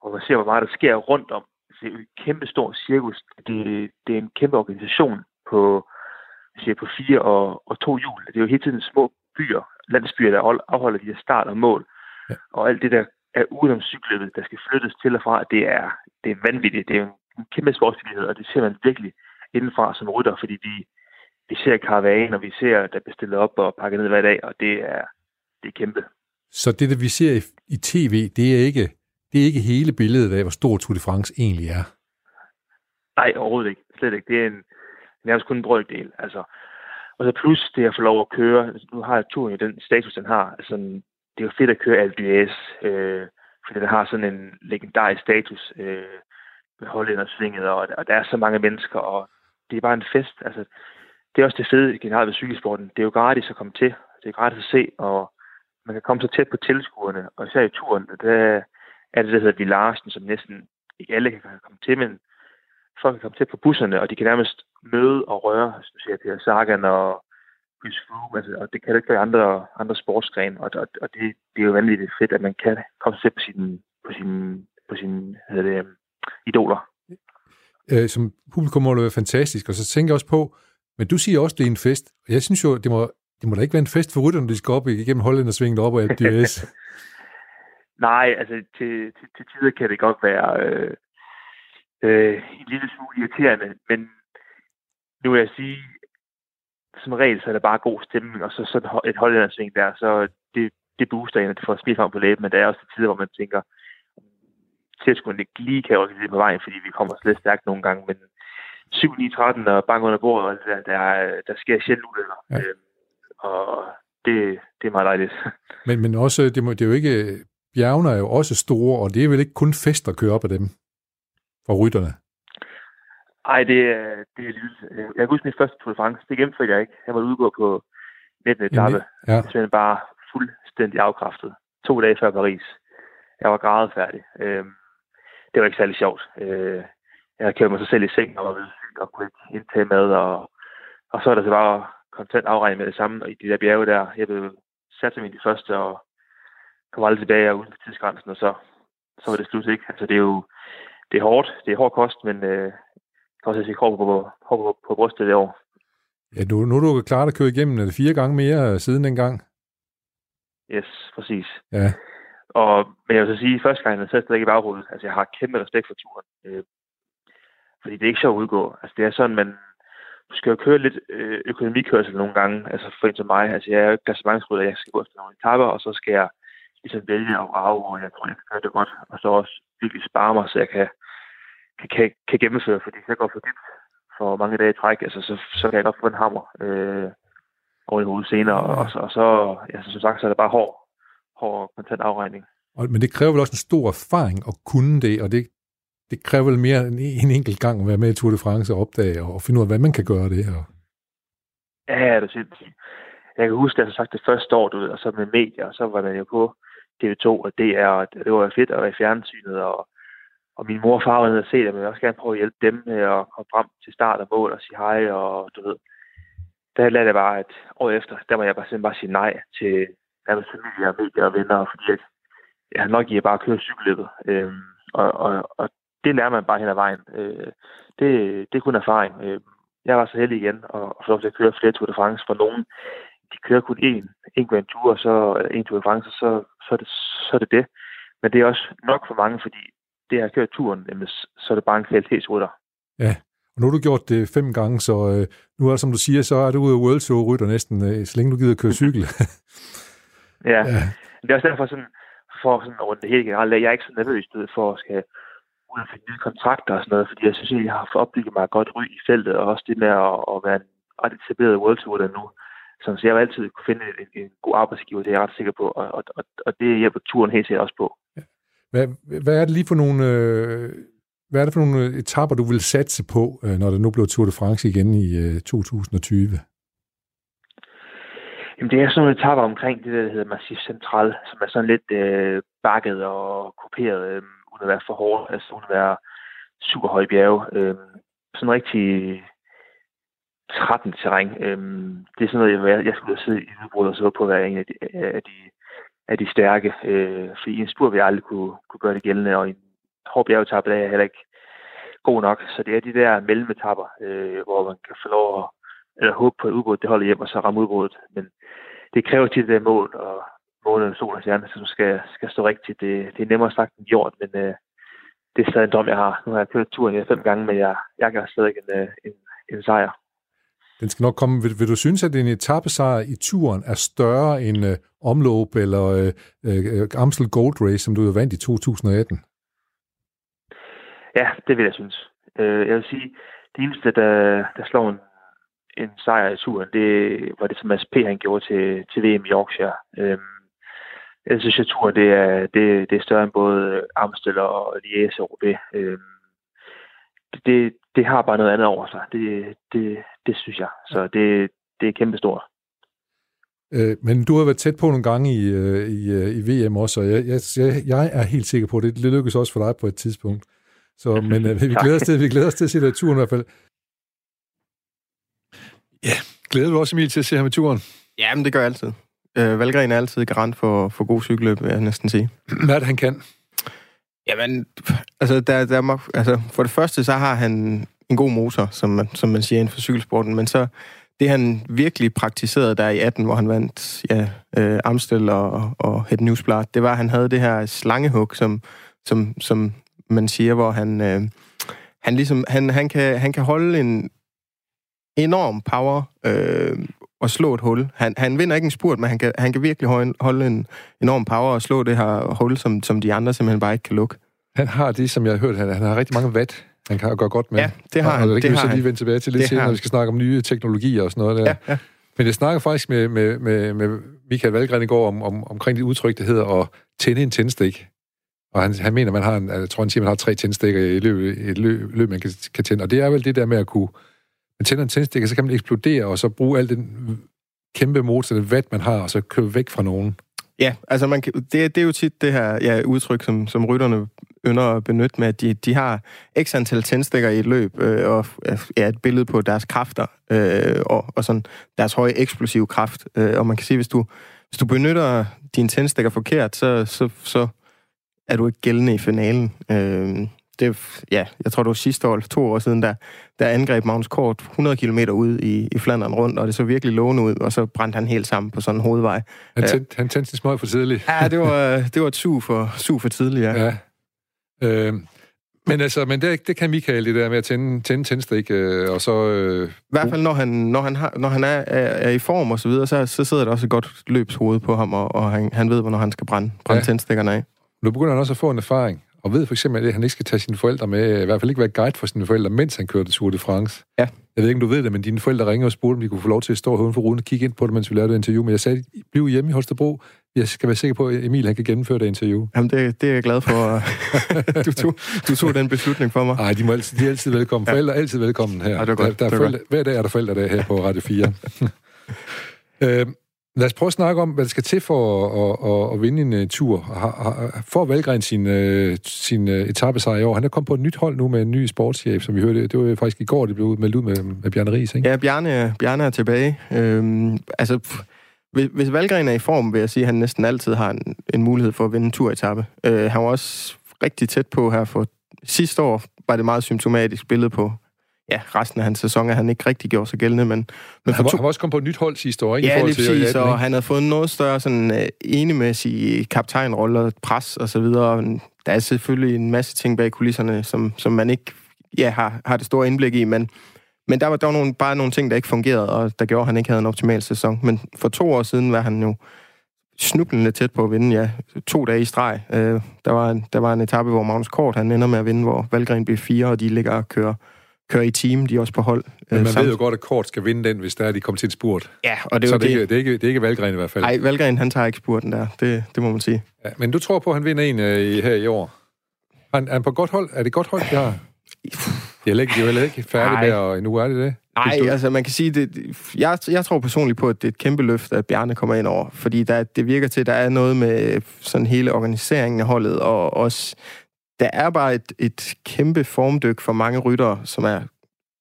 og ser, hvor meget der sker rundt om, det er en kæmpe stor cirkus. Det, det er en kæmpe organisation på, siger, på fire og, og to hjul. Det er jo hele tiden små byer, landsbyer, der afholder de her start og mål. Ja. Og alt det, der er udenom cykeløbet, der skal flyttes til og fra, det er, det er vanvittigt. Det er en kæmpe sportsvillighed, og det ser man virkelig indenfra som rytter, fordi vi, vi ser karavanen, og vi ser, der bliver stillet op og pakket ned hver dag, og det er, det er kæmpe. Så det, der vi ser i, i tv, det er ikke det er ikke hele billedet af, hvor stor Tour de France egentlig er. Nej, overhovedet ikke. Slet ikke. Det er en, nærmest kun en brøkdel. Altså, og så plus det at få lov at køre. Nu har turen i den status, den har. Altså, det er jo fedt at køre Alpe øh, fordi den har sådan en legendarisk status øh, med holdindersvinget, og, og der er så mange mennesker, og det er bare en fest. Altså, det er også det fede generelt ved cykelsporten. Det er jo gratis at komme til. Det er gratis at se, og man kan komme så tæt på tilskuerne, og især i turen, der er det, der hedder Villarsen, som næsten ikke alle kan komme til, men folk kan komme tæt på busserne, og de kan nærmest møde og røre, som du siger, Peter Sagan og Chris Froome, altså, og det kan det ikke være andre, andre sportsgrene, og, og, og det, det er jo vanvittigt fedt, at man kan komme tæt på sine på sin, på sin, hvad det, idoler. Øh, som publikum må det være fantastisk, og så tænker jeg også på, men du siger også, at det er en fest. Jeg synes jo, det må, det må da ikke være en fest for rytterne, de skal op igennem Holland og svinge op og alt det Nej, altså til, til, til tider kan det godt være øh, øh, en lille smule irriterende, men nu vil jeg sige, som regel, så er det bare god stemning, og så sådan et holdindersving der, så det, det booster en, at det får smil frem på læben, men der er også til tider, hvor man tænker, tilskuerne ikke lige kan rykke lidt på vejen, fordi vi kommer slet stærkt nogle gange, men 7, 9, 13 og bange under bordet, og der, der, der sker sjældent ulykker. Ja. Øhm, og det, det er meget dejligt. Men, men også, det, må, det er jo ikke bjergene er jo også store, og det er vel ikke kun fest at køre op af dem for rytterne? Nej, det, er, det er lille. Jeg kan huske min første Tour de France. Det gennemførte jeg ikke. Jeg var udgå på 19. etape. Ja. Det er bare fuldstændig afkræftet. To dage før Paris. Jeg var grædefærdig. Øh, det var ikke særlig sjovt. Øh, jeg havde kørt mig sig selv i seng og var ved og kunne ikke indtage mad. Og, og så er der så bare kontant afregning med det samme. Og i de der bjerge der, jeg blev sat som i de første og kom aldrig tilbage uden for tidsgrænsen, og så, så var det slut ikke. Altså det er jo det er hårdt, det er hård kost, men øh, jeg kan også sige hår på, på, på, på, brystet det år. Ja, nu, nu er du klart at køre igennem er det fire gange mere siden dengang. Yes, præcis. Ja. Og, men jeg vil så sige, at første gang, jeg sad stadig i baghovedet. Altså, jeg har kæmpe respekt for turen. Øh, fordi det er ikke så at udgå. Altså, det er sådan, man skal jo køre lidt øh, økonomikørsel nogle gange. Altså, for en som mig. Altså, jeg er jo ikke klassementsrytter. Jeg skal gå efter nogle etapper, og så skal jeg ligesom vælge og rave, hvor jeg tror, jeg kan gøre det godt. Og så også virkelig spare mig, så jeg kan, kan, kan, kan gennemføre. Fordi hvis jeg går for dybt for mange dage i træk, altså, så, så kan jeg godt få en hammer øh, over i hovedet senere. Og, og, så, og så, ja, så, som sagt, så er det bare hård, hård kontant afregning. Og, men det kræver vel også en stor erfaring at kunne det, og det, det kræver vel mere end en enkelt gang at være med i Tour de France og opdage og finde ud af, hvad man kan gøre det her. Ja, det er sindssygt. Jeg kan huske, at jeg sagt det første år, du ved, og så med medier, og så var der jo på TV2 og DR, og det var fedt at være i fjernsynet, og, og min mor og far var nede og se det, men jeg vil også gerne prøve at hjælpe dem med at komme frem til start og mål og sige hej, og du ved. Der lærte jeg bare, at år efter, der må jeg bare simpelthen bare sige nej til nærmest familie og medier og venner, fordi jeg, jeg nok i at bare køre cykelløbet. Øhm, og, og, og det lærer man bare hen ad vejen. Øh, det, det er kun erfaring. Øh, jeg var så heldig igen og få lov til at køre flere Tour de France for nogen. De kører kun én, en Grand Tour, og så en Tour de France, og så, så, er det, så er det det. Men det er også nok for mange, fordi det har kørt turen, jamen, så er det bare en kvalitetsrytter. Ja, og nu har du gjort det fem gange, så øh, nu er som du siger, så er du ude af World Tour rytter næsten, øh, så længe du gider køre cykel. ja. ja, det er også derfor sådan, for sådan rundt det hele generelt, jeg er ikke så nervøs for at skal ud og finde nye kontrakter og sådan noget, fordi jeg synes, at jeg har opbygget mig godt ry i feltet, og også det med at, at være en ret etableret World Tour nu. Så jeg vil altid kunne finde en, en god arbejdsgiver, det er jeg ret sikker på, og, og, og det hjælper turen helt sikkert også på. Hvad, hvad er det lige for nogle... Øh, hvad er det for nogle etapper, du vil satse på, øh, når det nu bliver Tour de France igen i øh, 2020? Jamen, det er sådan nogle etapper omkring det, der hedder Massif Central, som er sådan lidt øh, bakket og kuperet, øh, uden at være for hårdt, altså uden at være super høje bjerge. Øh, sådan rigtig 13 terræn. Øh, det er sådan noget, jeg, jeg skulle sidde i udbrud og så på at være en af de, af de, af de stærke. Øh, fordi i en spur vil jeg aldrig kunne, kunne gøre det gældende, og i en hård bjergetappe der er jeg heller ikke god nok. Så det er de der mellemetapper, øh, hvor man kan få lov at eller håbe på, at udbruddet det holder hjem, og så ramme udbruddet. Men det kræver tit det mål, og målet og solens hjerne, som skal, skal stå rigtigt. Det, det er nemmere sagt end gjort, men øh, det er stadig en drøm, jeg har. Nu har jeg kørt turen i fem gange, men jeg, jeg kan stadig en, øh, en, en sejr. Den skal nok komme. Vil, vil du synes, at en etappesejr i turen er større end øh, omløb eller øh, øh, Amstel Gold Race, som du jo vandt i 2018? Ja, det vil jeg synes. Øh, jeg vil sige, det eneste, der, der slår en en sejr i turen, det var det, som Mads P. han gjorde til, til VM i Yorkshire. Øhm, jeg synes, at turen det er, det, det er større end både Amstel og Liège og Roubaix. Øhm, det, det har bare noget andet over sig. Det, det, det synes jeg. Så det, det er kæmpestort. Øh, men du har været tæt på nogle gange i, øh, i, øh, i VM også, og jeg, jeg, jeg er helt sikker på, at det, det lykkes også for dig på et tidspunkt. Så, men vi, glæder os til, vi glæder os til at se dig i turen i hvert fald. Ja, glæder du også, Emil, til at se ham i turen? Ja, men det gør jeg altid. Øh, Valgren er altid garant for, for god cykelløb, vil jeg næsten sige. Hvad er det, han kan? Jamen, altså, der, der må, altså, for det første, så har han en god motor, som man, som man siger inden for cykelsporten, men så det, han virkelig praktiserede der i 18, hvor han vandt ja, øh, Amstel og, og Het Newsblad, det var, at han havde det her slangehug, som, som, som man siger, hvor han, øh, han ligesom, han, han, kan, han kan holde en enorm power øh, og slå et hul. Han, han vinder ikke en spurt, men han kan, han kan virkelig holde, holde en enorm power og slå det her hul, som, som de andre simpelthen bare ikke kan lukke. Han har det, som jeg har hørt, han, han har rigtig mange watt, han kan gøre godt med. Ja, det har han. Og det kan vi så lige vende tilbage til lidt senere, når vi skal snakke om nye teknologier og sådan noget der. Ja, ja. Men jeg snakker faktisk med, med, med, med Michael Valgren i går om, om, omkring det udtryk, der hedder at tænde en tændstik. Og han, han mener, man har en, jeg tror, han siger, man har tre tændstikker i løb, et løb, løb man kan, kan tænde. Og det er vel det der med at kunne man tænder en tændstikker, så kan man eksplodere, og så bruge al den kæmpe motor, det vat, man har, og så køre væk fra nogen. Ja, altså man kan, det, det er jo tit det her ja, udtryk, som, som rytterne ynder at benytte med, at de, de har x antal tændstikker i et løb, øh, og ja, et billede på deres kræfter, øh, og, og sådan deres høje eksplosive kraft. Øh, og man kan sige, hvis du, hvis du benytter dine tændstikker forkert, så, så, så er du ikke gældende i finalen. Øh, det, ja, jeg tror, det var sidste år, to år siden, der, der angreb Magnus Kort 100 km ud i, i Flandern rundt, og det så virkelig lovende ud, og så brændte han helt sammen på sådan en hovedvej. Han tændte, han tændte sin smøg for tidligt. Ja, det var, det var et sug for, sug for tidligt, ja. ja. Øh, men altså, men det, det kan Michael, det der med at tænde, tænde tændstik, øh, og så... Øh, I hvert fald, når han, når han, har, når han er, er, er i form og så videre, så, så sidder der også et godt løbshoved på ham, og, og han, han ved, hvornår han skal brænde, brænde ja. tændstikkerne af. Nu begynder han også at få en erfaring og ved for eksempel, at han ikke skal tage sine forældre med, i hvert fald ikke være guide for sine forældre, mens han kørte Tour de France. Ja. Jeg ved ikke, om du ved det, men dine forældre ringede og spurgte, om de kunne få lov til at stå uden for ruden og kigge ind på det, mens vi lavede det interview. Men jeg sagde, bliv hjemme i Holstebro. Jeg skal være sikker på, at Emil han kan gennemføre det interview. Jamen, det, det er jeg glad for. du, tog, du tog den beslutning for mig. Nej, de, må altid, de er altid velkommen. Forældre er altid velkommen her. Ja, det er godt. Der, der er forældre, hver dag er der forældre der her på Radio 4. øh, Lad os prøve at snakke om, hvad der skal til for at, at, at vinde en uh, tur. For Valgren sin, uh, sin uh, etappesejr i år. Han er kommet på et nyt hold nu med en ny sportschef, som vi hørte. Det var faktisk i går, det blev meldt ud med, med Bjarne Ries, ikke? Ja, Bjarne, Bjarne er tilbage. Øhm, altså, hvis, hvis Valgren er i form, vil jeg sige, at han næsten altid har en, en mulighed for at vinde en turetappe. Øh, han var også rigtig tæt på her for sidste år, var det meget symptomatisk billede på ja, resten af hans sæson, at han ikke rigtig gjorde sig gældende. Men, men han, var, to... han var også kommet på et nyt hold sidste år, ikke? Ja, lige præcis, og han havde fået noget større sådan, uh, enemæssig kaptajnrolle pres og så videre. Der er selvfølgelig en masse ting bag kulisserne, som, som man ikke ja, har, har det store indblik i, men, men der var, var nogle, bare nogle ting, der ikke fungerede, og der gjorde, at han ikke havde en optimal sæson. Men for to år siden var han jo snublende tæt på at vinde, ja, to dage i streg. Uh, der, var en, der var en etape, hvor Magnus Kort han ender med at vinde, hvor Valgren bliver fire, og de ligger og kører kører i team, de er også på hold. Men man samt. ved jo godt, at Kort skal vinde den, hvis der er, de kommer til et spurt. Ja, og det er Så jo det, det, det, er ikke, det er ikke Valgren i hvert fald. Nej, Valgren, han tager ikke spurten der. Det, det må man sige. Ja, men du tror på, at han vinder en uh, her i år? Han, er han på godt hold? Er det godt hold, de har? De er, ikke, de er jo ikke færdige med, og nu er det det. Nej, altså man kan sige, det, jeg, jeg tror personligt på, at det er et kæmpe løft, at Bjarne kommer ind over. Fordi der, det virker til, at der er noget med sådan hele organiseringen af holdet, og også der er bare et, et kæmpe formdyk for mange ryttere, som er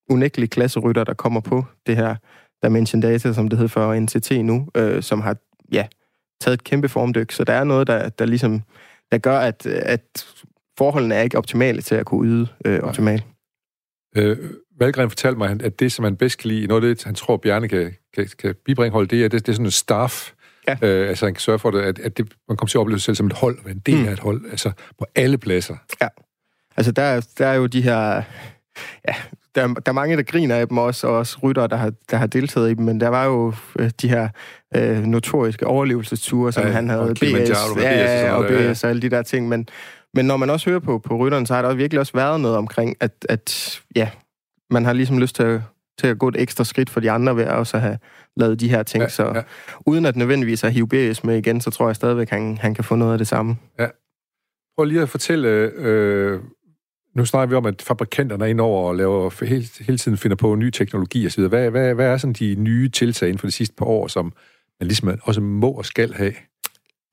unægtelige klasserytter, der kommer på det her Dimension Data, som det hedder for NCT nu, øh, som har ja, taget et kæmpe formdyk. Så der er noget, der, der ligesom der gør, at, at forholdene er ikke optimale til at kunne yde øh, optimalt. Øh, Valgren fortalte mig, at det, som han bedst kan lide, noget af det, han tror, Bjarne kan, kan, kan bibringe holdet, det er, det, det er sådan en staff. Ja. Øh, altså, han kan sørge for, det, at, at det, man kommer til at opleve sig selv som et hold, en del mm. af et hold, altså på alle pladser. Ja. Altså, der, der er jo de her... Ja, der, der er mange, der griner af dem også, og også rytter, der har, der har deltaget i dem, men der var jo øh, de her øh, notoriske overlevelsesture, som ja, han havde, BS, ja, og, og BS og alle de der ting, men, men når man også hører på, på rytteren, så har der virkelig også været noget omkring, at, at ja, man har ligesom lyst til at, til at gå et ekstra skridt for de andre ved at også have lavet de her ting, ja, så ja. uden at nødvendigvis at hive BS med igen, så tror jeg stadigvæk, han, han kan få noget af det samme. Ja. Prøv lige at fortælle, øh, nu snakker vi om, at fabrikanterne er inde over og laver, hele, hele tiden finder på ny teknologi osv. Hvad, hvad, hvad er sådan de nye tiltag inden for de sidste par år, som man ligesom også må og skal have?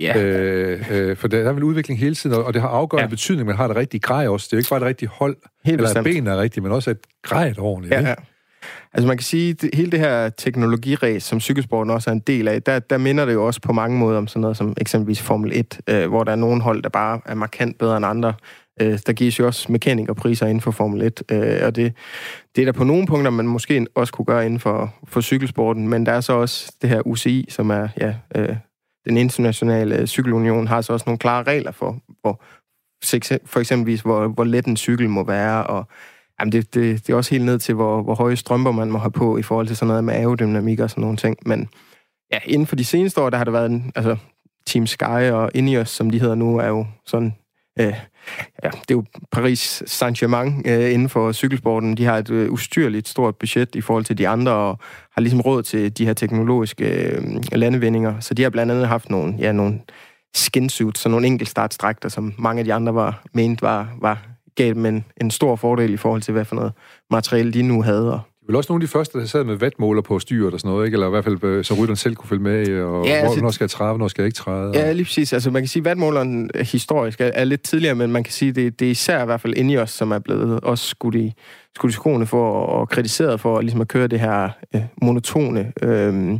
Ja. Øh, øh, for der er vel udvikling hele tiden, og det har afgørende ja. betydning, at man har det rigtige grej også. Det er jo ikke bare det rigtige hold, Helt eller at benene er rigtige, men også at grejet ordentligt. Ja, ja. Altså man kan sige, at hele det her teknologiræs, som cykelsporten også er en del af, der, der minder det jo også på mange måder om sådan noget som eksempelvis Formel 1, øh, hvor der er nogle hold, der bare er markant bedre end andre. Øh, der gives jo også mekanikerpriser inden for Formel 1, øh, og det, det er der på nogle punkter, man måske også kunne gøre inden for, for cykelsporten, men der er så også det her UCI, som er ja, øh, den internationale øh, cykelunion, har så også nogle klare regler for, hvor, for eksempelvis, hvor, hvor let en cykel må være, og jamen det, det, det er også helt ned til, hvor, hvor høje strømper man må have på i forhold til sådan noget med aerodynamik og sådan nogle ting. Men ja, inden for de seneste år, der har der været en, altså, Team Sky og Ineos, som de hedder nu, er jo sådan øh, ja, det er jo Paris Saint-Germain øh, inden for cykelsporten. De har et øh, ustyrligt stort budget i forhold til de andre, og har ligesom råd til de her teknologiske øh, landevindinger. Så de har blandt andet haft nogle, ja, nogle skinsuits, så nogle enkeltstartstrækter, som mange af de andre var ment var, var gav dem en, en stor fordel i forhold til, hvad for noget materiale de nu havde. Og Det vel også nogle af de første, der sad med vatmåler på styret og sådan noget, ikke? Eller i hvert fald, øh, så rytteren selv kunne følge med, og ja, altså, hvornår skal jeg træde, hvornår skal jeg ikke træde. Og... Ja, lige præcis. Altså, man kan sige, at vatmåleren historisk er, er lidt tidligere, men man kan sige, at det, det er især i hvert fald inde i os, som er blevet også skudt i, skudt i skoene for og kritiseret for ligesom at køre det her øh, monotone øh,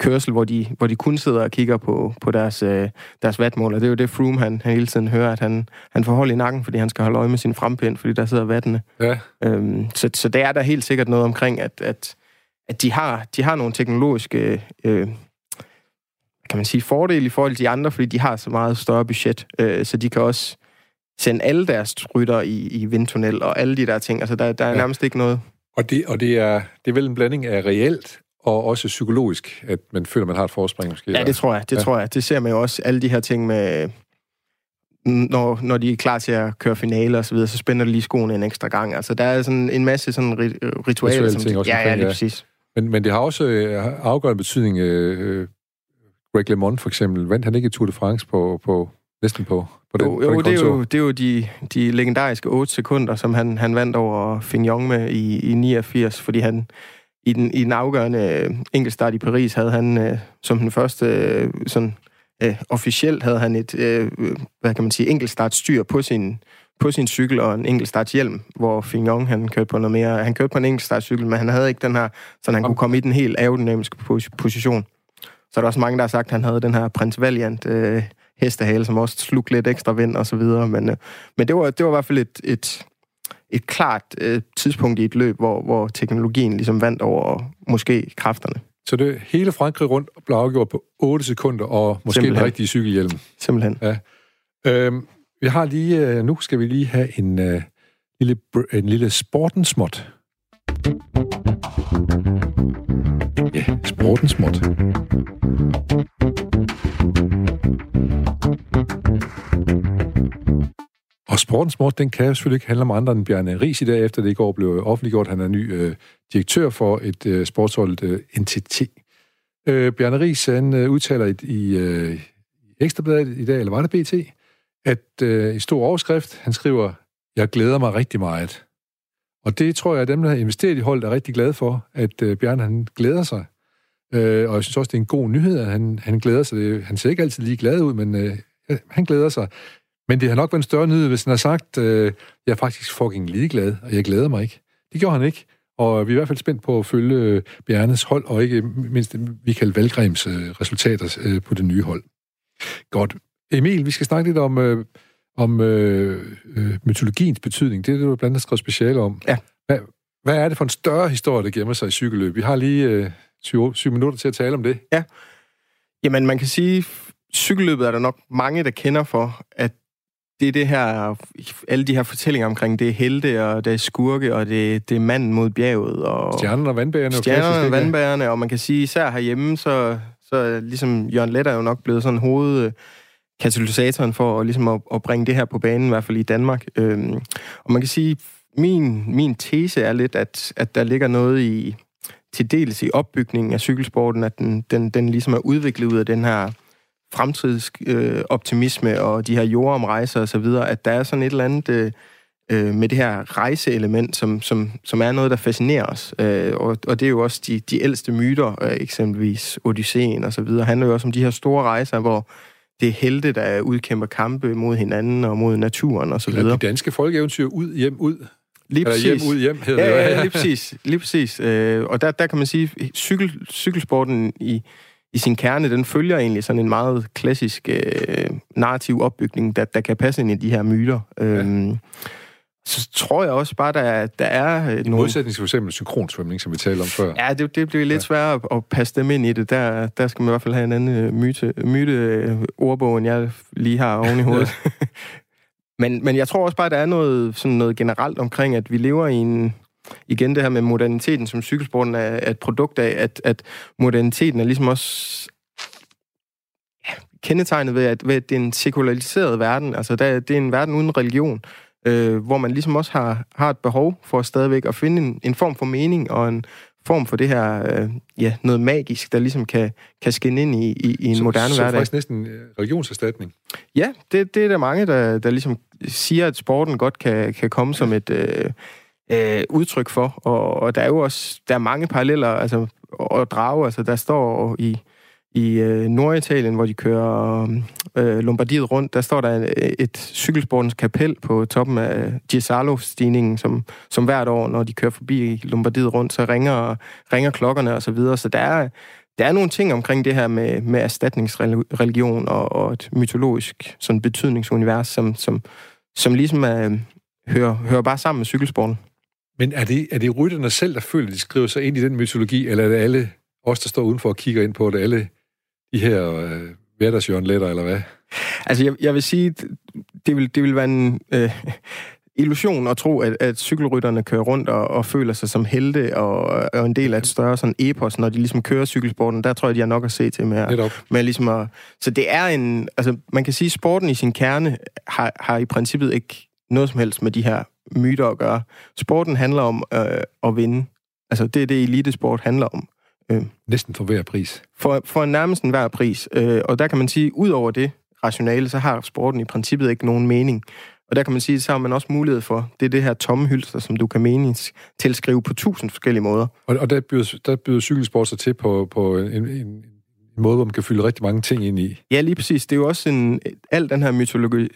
kørsel, hvor de, hvor de kun sidder og kigger på, på deres, øh, deres vatmåler. Det er jo det, Froome han, han hele tiden hører, at han, han får hold i nakken, fordi han skal holde øje med sin frempind, fordi der sidder vattene. Ja. Øhm, så, så der er der helt sikkert noget omkring, at, at, at de, har, de har nogle teknologiske øh, kan man sige, fordele i forhold til de andre, fordi de har så meget større budget, øh, så de kan også sende alle deres rytter i, i vindtunnel og alle de der ting. Altså, der, der er ja. nærmest ikke noget. Og det, og det er, det er vel en blanding af reelt og også psykologisk, at man føler, man har et forspring måske. Ja, det tror jeg. Det ja. tror jeg. Det ser man jo også. Alle de her ting med, når, når de er klar til at køre finale og så videre, så spænder de lige skoene en ekstra gang. Altså, der er sådan en masse sådan ri- ritualer. Som, ting også ja, ja, lige præcis. Men, men det har også øh, afgørende betydning. Øh, Greg LeMond for eksempel, vandt han ikke i Tour de France på, på næsten på, på den, jo, jo, på det, er jo, det er jo de, de legendariske 8 sekunder, som han, han vandt over Fignon med i, i 89, fordi han, i den, i den afgørende øh, enkeltstart i Paris havde han øh, som den første øh, sådan øh, officielt havde han et øh, hvad kan man sige enkeltstartstyr på sin på sin cykel og en enkeltstartshjelm, hvor Fignon han kørte på noget mere. Han kørte på en enkeltstartcykel, men han havde ikke den her, så han kunne komme i den helt aerodynamiske position. Så er der også mange, der har sagt, at han havde den her Prince Valiant øh, hestehale, som også slugte lidt ekstra vind og så videre. Men, øh, men det, var, det var i hvert fald et, et, et klart øh, tidspunkt i et løb, hvor, hvor teknologien ligesom vandt over måske kræfterne. Så det hele Frankrig rundt blev afgjort på 8 sekunder, og måske Simpelthen. en rigtig cykelhjelm. Simpelthen. Ja. Øhm, vi har lige, øh, nu skal vi lige have en, øh, lille, en lille sportensmåt. Ja, sportensmåt. Og sportens mort, den kan selvfølgelig ikke handle om andre end Bjarne Ries i dag, efter det i går blev øh, offentliggjort. Han er ny øh, direktør for et øh, sportshold, øh, NTT. Øh, Bjarne Ries, han øh, udtaler i, i øh, Ekstrabladet i dag, eller var det BT, at øh, i stor overskrift, han skriver, jeg glæder mig rigtig meget. Og det tror jeg, at dem, der har investeret i holdet, er rigtig glade for, at øh, Bjarne han glæder sig. Øh, og jeg synes også, det er en god nyhed, at han, han glæder sig. Det, han ser ikke altid lige glad ud, men øh, han glæder sig. Men det har nok været en større nyhed, hvis han har sagt, øh, jeg er faktisk fucking ligeglad, og jeg glæder mig ikke. Det gjorde han ikke. Og vi er i hvert fald spændt på at følge øh, Bjarnes hold, og ikke mindst Michael Valgrems øh, resultater øh, på det nye hold. Godt. Emil, vi skal snakke lidt om, øh, om øh, øh, mytologiens betydning. Det er det, du blandt andet skrevet speciale om. Ja. Hvad, hvad er det for en større historie, der gemmer sig i cykelløb? Vi har lige øh, syv, syv minutter til at tale om det. Ja. Jamen, man kan sige, cykelløbet er der nok mange, der kender for, at det er det her, alle de her fortællinger omkring, det er helte, og det er skurke, og det, det er manden mod bjerget. Og stjernerne og vandbærerne. Stjernerne og vandbærerne, og man kan sige, især herhjemme, så, så ligesom Jørgen Let er jo nok blevet sådan hoved katalysatoren for at, ligesom at, at bringe det her på banen, i hvert fald i Danmark. Øhm, og man kan sige, min, min tese er lidt, at, at der ligger noget i, til dels i opbygningen af cykelsporten, at den, den, den ligesom er udviklet ud af den her fremtidsoptimisme øh, og de her jordomrejser osv., at der er sådan et eller andet øh, øh, med det her rejseelement, som, som, som er noget, der fascinerer os. Øh, og, og det er jo også de, de ældste myter, øh, eksempelvis Odysseen og så videre, handler jo også om de her store rejser, hvor det er helte, der udkæmper kampe mod hinanden og mod naturen og så videre. de danske folkeeventyr ud, hjem, ud. Lige præcis. Eller hjem, ud, hjem, hedder ja, det Ja, lige præcis. Lige præcis. Øh, og der, der kan man sige, cykel, cykelsporten i, i sin kerne, den følger egentlig sådan en meget klassisk øh, narrativ opbygning, der, der kan passe ind i de her myter. Ja. Øhm, så tror jeg også bare, der, der er... I nogle... modsætning til for eksempel synkronsvømning, som vi talte om før. Ja, det, det bliver lidt ja. sværere at, at passe dem ind i det. Der, der skal man i hvert fald have en anden øh, myte, myte øh, ordbog, end jeg lige har oven i hovedet. men, men jeg tror også bare, der er noget, sådan noget generelt omkring, at vi lever i en igen det her med moderniteten, som cykelsporten er, et produkt af, at, at moderniteten er ligesom også ja, kendetegnet ved at, ved, at det er en sekulariseret verden. Altså, der, det er en verden uden religion, øh, hvor man ligesom også har, har et behov for stadigvæk at finde en, en form for mening og en form for det her, øh, ja, noget magisk, der ligesom kan, kan skinne ind i, i, i en så, moderne så hverdag. Så faktisk næsten øh, religionserstatning? Ja, det, det er der mange, der, der ligesom siger, at sporten godt kan, kan komme som et... Øh, øh, udtryk for. Og, og der er jo også der er mange paralleller altså, og drage. Altså, der står i, i øh, Norditalien, hvor de kører øh, Lombardiet rundt, der står der et, et cykelsportens kapel på toppen af Gisalo-stigningen, som, som hvert år, når de kører forbi Lombardiet rundt, så ringer, ringer klokkerne og så videre. Så der er, der er nogle ting omkring det her med, med erstatningsreligion og, og et mytologisk sådan betydningsunivers, som, som, som ligesom er, hører, hører bare sammen med cykelsporten. Men er det, er det rytterne selv, der føler, at de skriver sig ind i den mytologi, eller er det alle os, der står udenfor og kigger ind på det, alle de her øh, hverdagsjørnletter, eller hvad? Altså, jeg, jeg vil sige, det vil, det vil være en øh, illusion at tro, at, at cykelrytterne kører rundt og, og føler sig som helte og, og en del af et større sådan epos, når de ligesom kører cykelsporten. Der tror jeg, de har nok at se til med, at, med ligesom at... Så det er en... Altså, man kan sige, at sporten i sin kerne har, har i princippet ikke noget som helst med de her myter at gøre. Sporten handler om øh, at vinde. Altså, det er det, elitesport handler om. Øh, Næsten for hver pris. For, for nærmest en hver pris. Øh, og der kan man sige, ud over det rationale, så har sporten i princippet ikke nogen mening. Og der kan man sige, så har man også mulighed for, det er det her tomme hylster, som du kan menings tilskrive på tusind forskellige måder. Og, og der, byder, der byder cykelsport sig til på, på en, en, en måde, hvor man kan fylde rigtig mange ting ind i. Ja, lige præcis. Det er jo også en, al den her mytologi,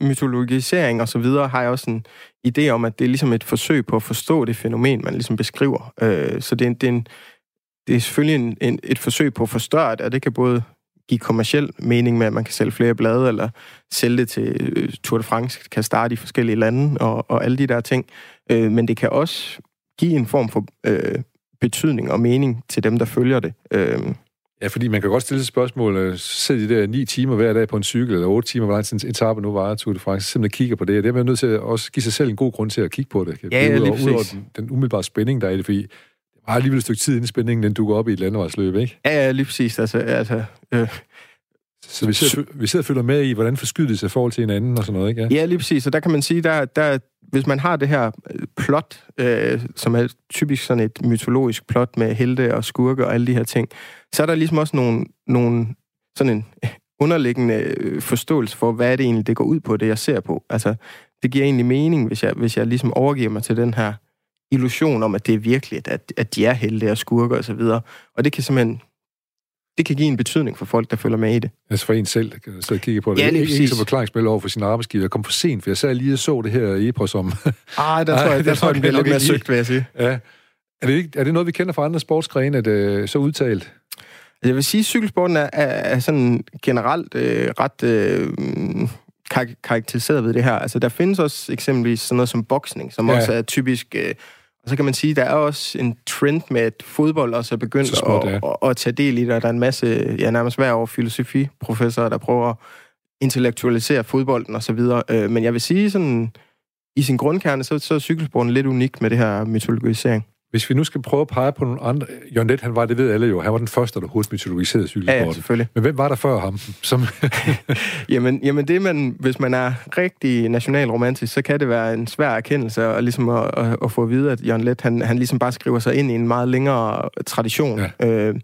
mytologisering og så videre, har jeg også en idé om, at det er ligesom et forsøg på at forstå det fænomen, man ligesom beskriver. Øh, så det er, det, er en, det er selvfølgelig en, en, et forsøg på at forstørre det, og det kan både give kommersiel mening med, at man kan sælge flere blade, eller sælge det til øh, Tour de France, kan starte i forskellige lande, og, og alle de der ting. Øh, men det kan også give en form for øh, betydning og mening til dem, der følger det. Øh, Ja, fordi man kan godt stille spørgsmål, øh, så de der ni timer hver dag på en cykel, eller otte timer, hvor lang tid etape nu var Tour de France, simpelthen kigger på det, og det er man nødt til at også give sig selv en god grund til at kigge på det. Ja, ja, lige over den, den umiddelbare spænding, der er i det, fordi det var alligevel et stykke tid, inden spændingen den dukker op i et landevejsløb, ikke? Ja, ja, lige præcis. Altså, altså, øh, så vi sidder, vi sidder og følger med i, hvordan forskyder det sig i forhold til hinanden og sådan noget, ikke? Ja, ja lige præcis. Så der kan man sige, der, der, hvis man har det her øh, plot, øh, som er typisk sådan et mytologisk plot med helte og skurke og alle de her ting, så er der ligesom også nogle, nogle sådan en underliggende øh, forståelse for, hvad er det egentlig, det går ud på, det jeg ser på. Altså, det giver egentlig mening, hvis jeg, hvis jeg ligesom overgiver mig til den her illusion om, at det er virkeligt, at, at de er helte og skurker osv. Og, og det kan simpelthen det kan give en betydning for folk, der følger med i det. Altså for en selv, der kan sidde og kigge på det. Ja, lige præcis. Ikke som forklaringsspil over for sin arbejdsgiver. Jeg kom for sent, for jeg sad lige og så det her epos om... Ej, der tror jeg, der tror jeg, det bliver lidt mere søgt, vil jeg sige. Ja. Er det, ikke, er det noget, vi kender fra andre sportsgrene, at det så udtalt? Altså, jeg vil sige, at cykelsporten er, er, er sådan generelt øh, ret øh, kar- karakteriseret ved det her. Altså, der findes også eksempelvis sådan noget som boksning, som ja. også er typisk... Øh, og så kan man sige, at der er også en trend med, at fodbold også er begyndt småt, at, ja. at, at tage del i det. Der er en masse, ja, nærmest hver år filosofiprofessorer, der prøver at intellektualisere fodbolden og så videre. Øh, men jeg vil sige sådan, i sin grundkerne, så, så er cykelsporten lidt unik med det her mytologisering. Hvis vi nu skal prøve at pege på nogle andre... Jørgen Let, han var, det ved alle jo, han var den første, der hurtigt mytologiserede cykelsporten. Ja, ja, selvfølgelig. Men hvem var der før ham? Som jamen, jamen det man, hvis man er rigtig nationalromantisk, så kan det være en svær erkendelse at, ligesom at, at, at få at vide, at Jørgen Let, han, han ligesom bare skriver sig ind i en meget længere tradition. Ja. Øh,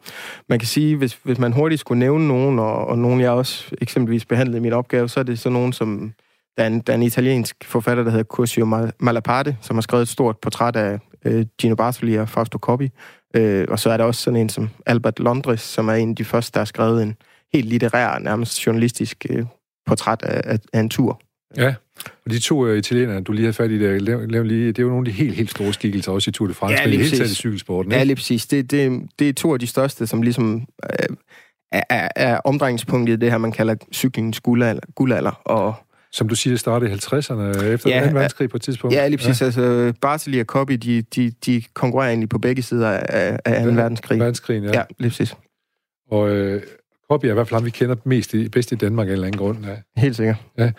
man kan sige, hvis, hvis man hurtigt skulle nævne nogen, og, og nogen jeg også eksempelvis behandlede i min opgave, så er det så nogen som der er, en, der er en italiensk forfatter, der hedder Curzio Malaparte, som har skrevet et stort portræt af øh, Gino Bartoli og Fausto Coppi. Øh, og så er der også sådan en som Albert Londres, som er en af de første, der har skrevet en helt litterær, nærmest journalistisk øh, portræt af, af, af en tur. Ja, og de to uh, italienere, du lige har fat i, der, lav, lav lige, det er jo nogle af de helt, helt store skikkelser, også i Tour de France, ja, men taget i cykelsporten. Ikke? Ja, lige præcis. Det, det, det er to af de største, som ligesom øh, er, er, er omdrejningspunktet i det her, man kalder cyklingens guldalder. guldalder og som du siger, det startede i 50'erne efter ja, 2. verdenskrig på et tidspunkt. Ja, lige præcis. Ja. Altså, Bartoli og Coppi, de, de, de konkurrerer egentlig på begge sider af, af 2. verdenskrig. Verdenskrigen, ja. Ja, lige præcis. Og øh, Coppi er i hvert fald ham, vi kender mest i, bedst i Danmark af en eller anden grund. Ja. Helt sikkert. Ja.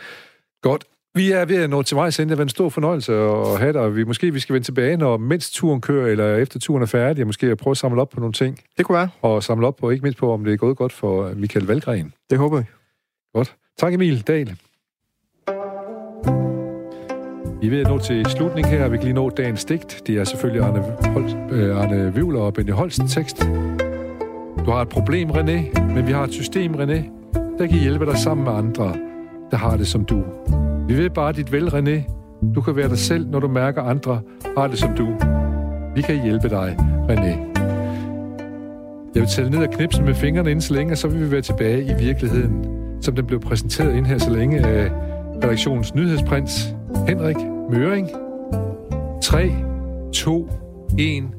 Godt. Vi er ved at nå til vej, så det var en stor fornøjelse at have dig, vi, måske vi skal vende tilbage, når mens turen kører, eller efter turen er færdig, og måske prøve at samle op på nogle ting. Det kunne være. Og samle op på, ikke mindst på, om det er gået godt for Michael Valgren. Det håber vi. Godt. Tak Emil Dahl. Vi er ved at nå til slutning her. Vi kan lige nå dagens digt. Det er selvfølgelig Arne, Holst, øh, Arne Vivler og Benny Holst tekst. Du har et problem, René, men vi har et system, René, der kan hjælpe dig sammen med andre, der har det som du. Vi ved bare dit vel, René. Du kan være dig selv, når du mærker andre har det som du. Vi kan hjælpe dig, René. Jeg vil tælle ned og knipse med fingrene inden så længe, og så vil vi være tilbage i virkeligheden, som den blev præsenteret ind her så længe af redaktionens nyhedsprins, Henrik Møring. 3, 2, 1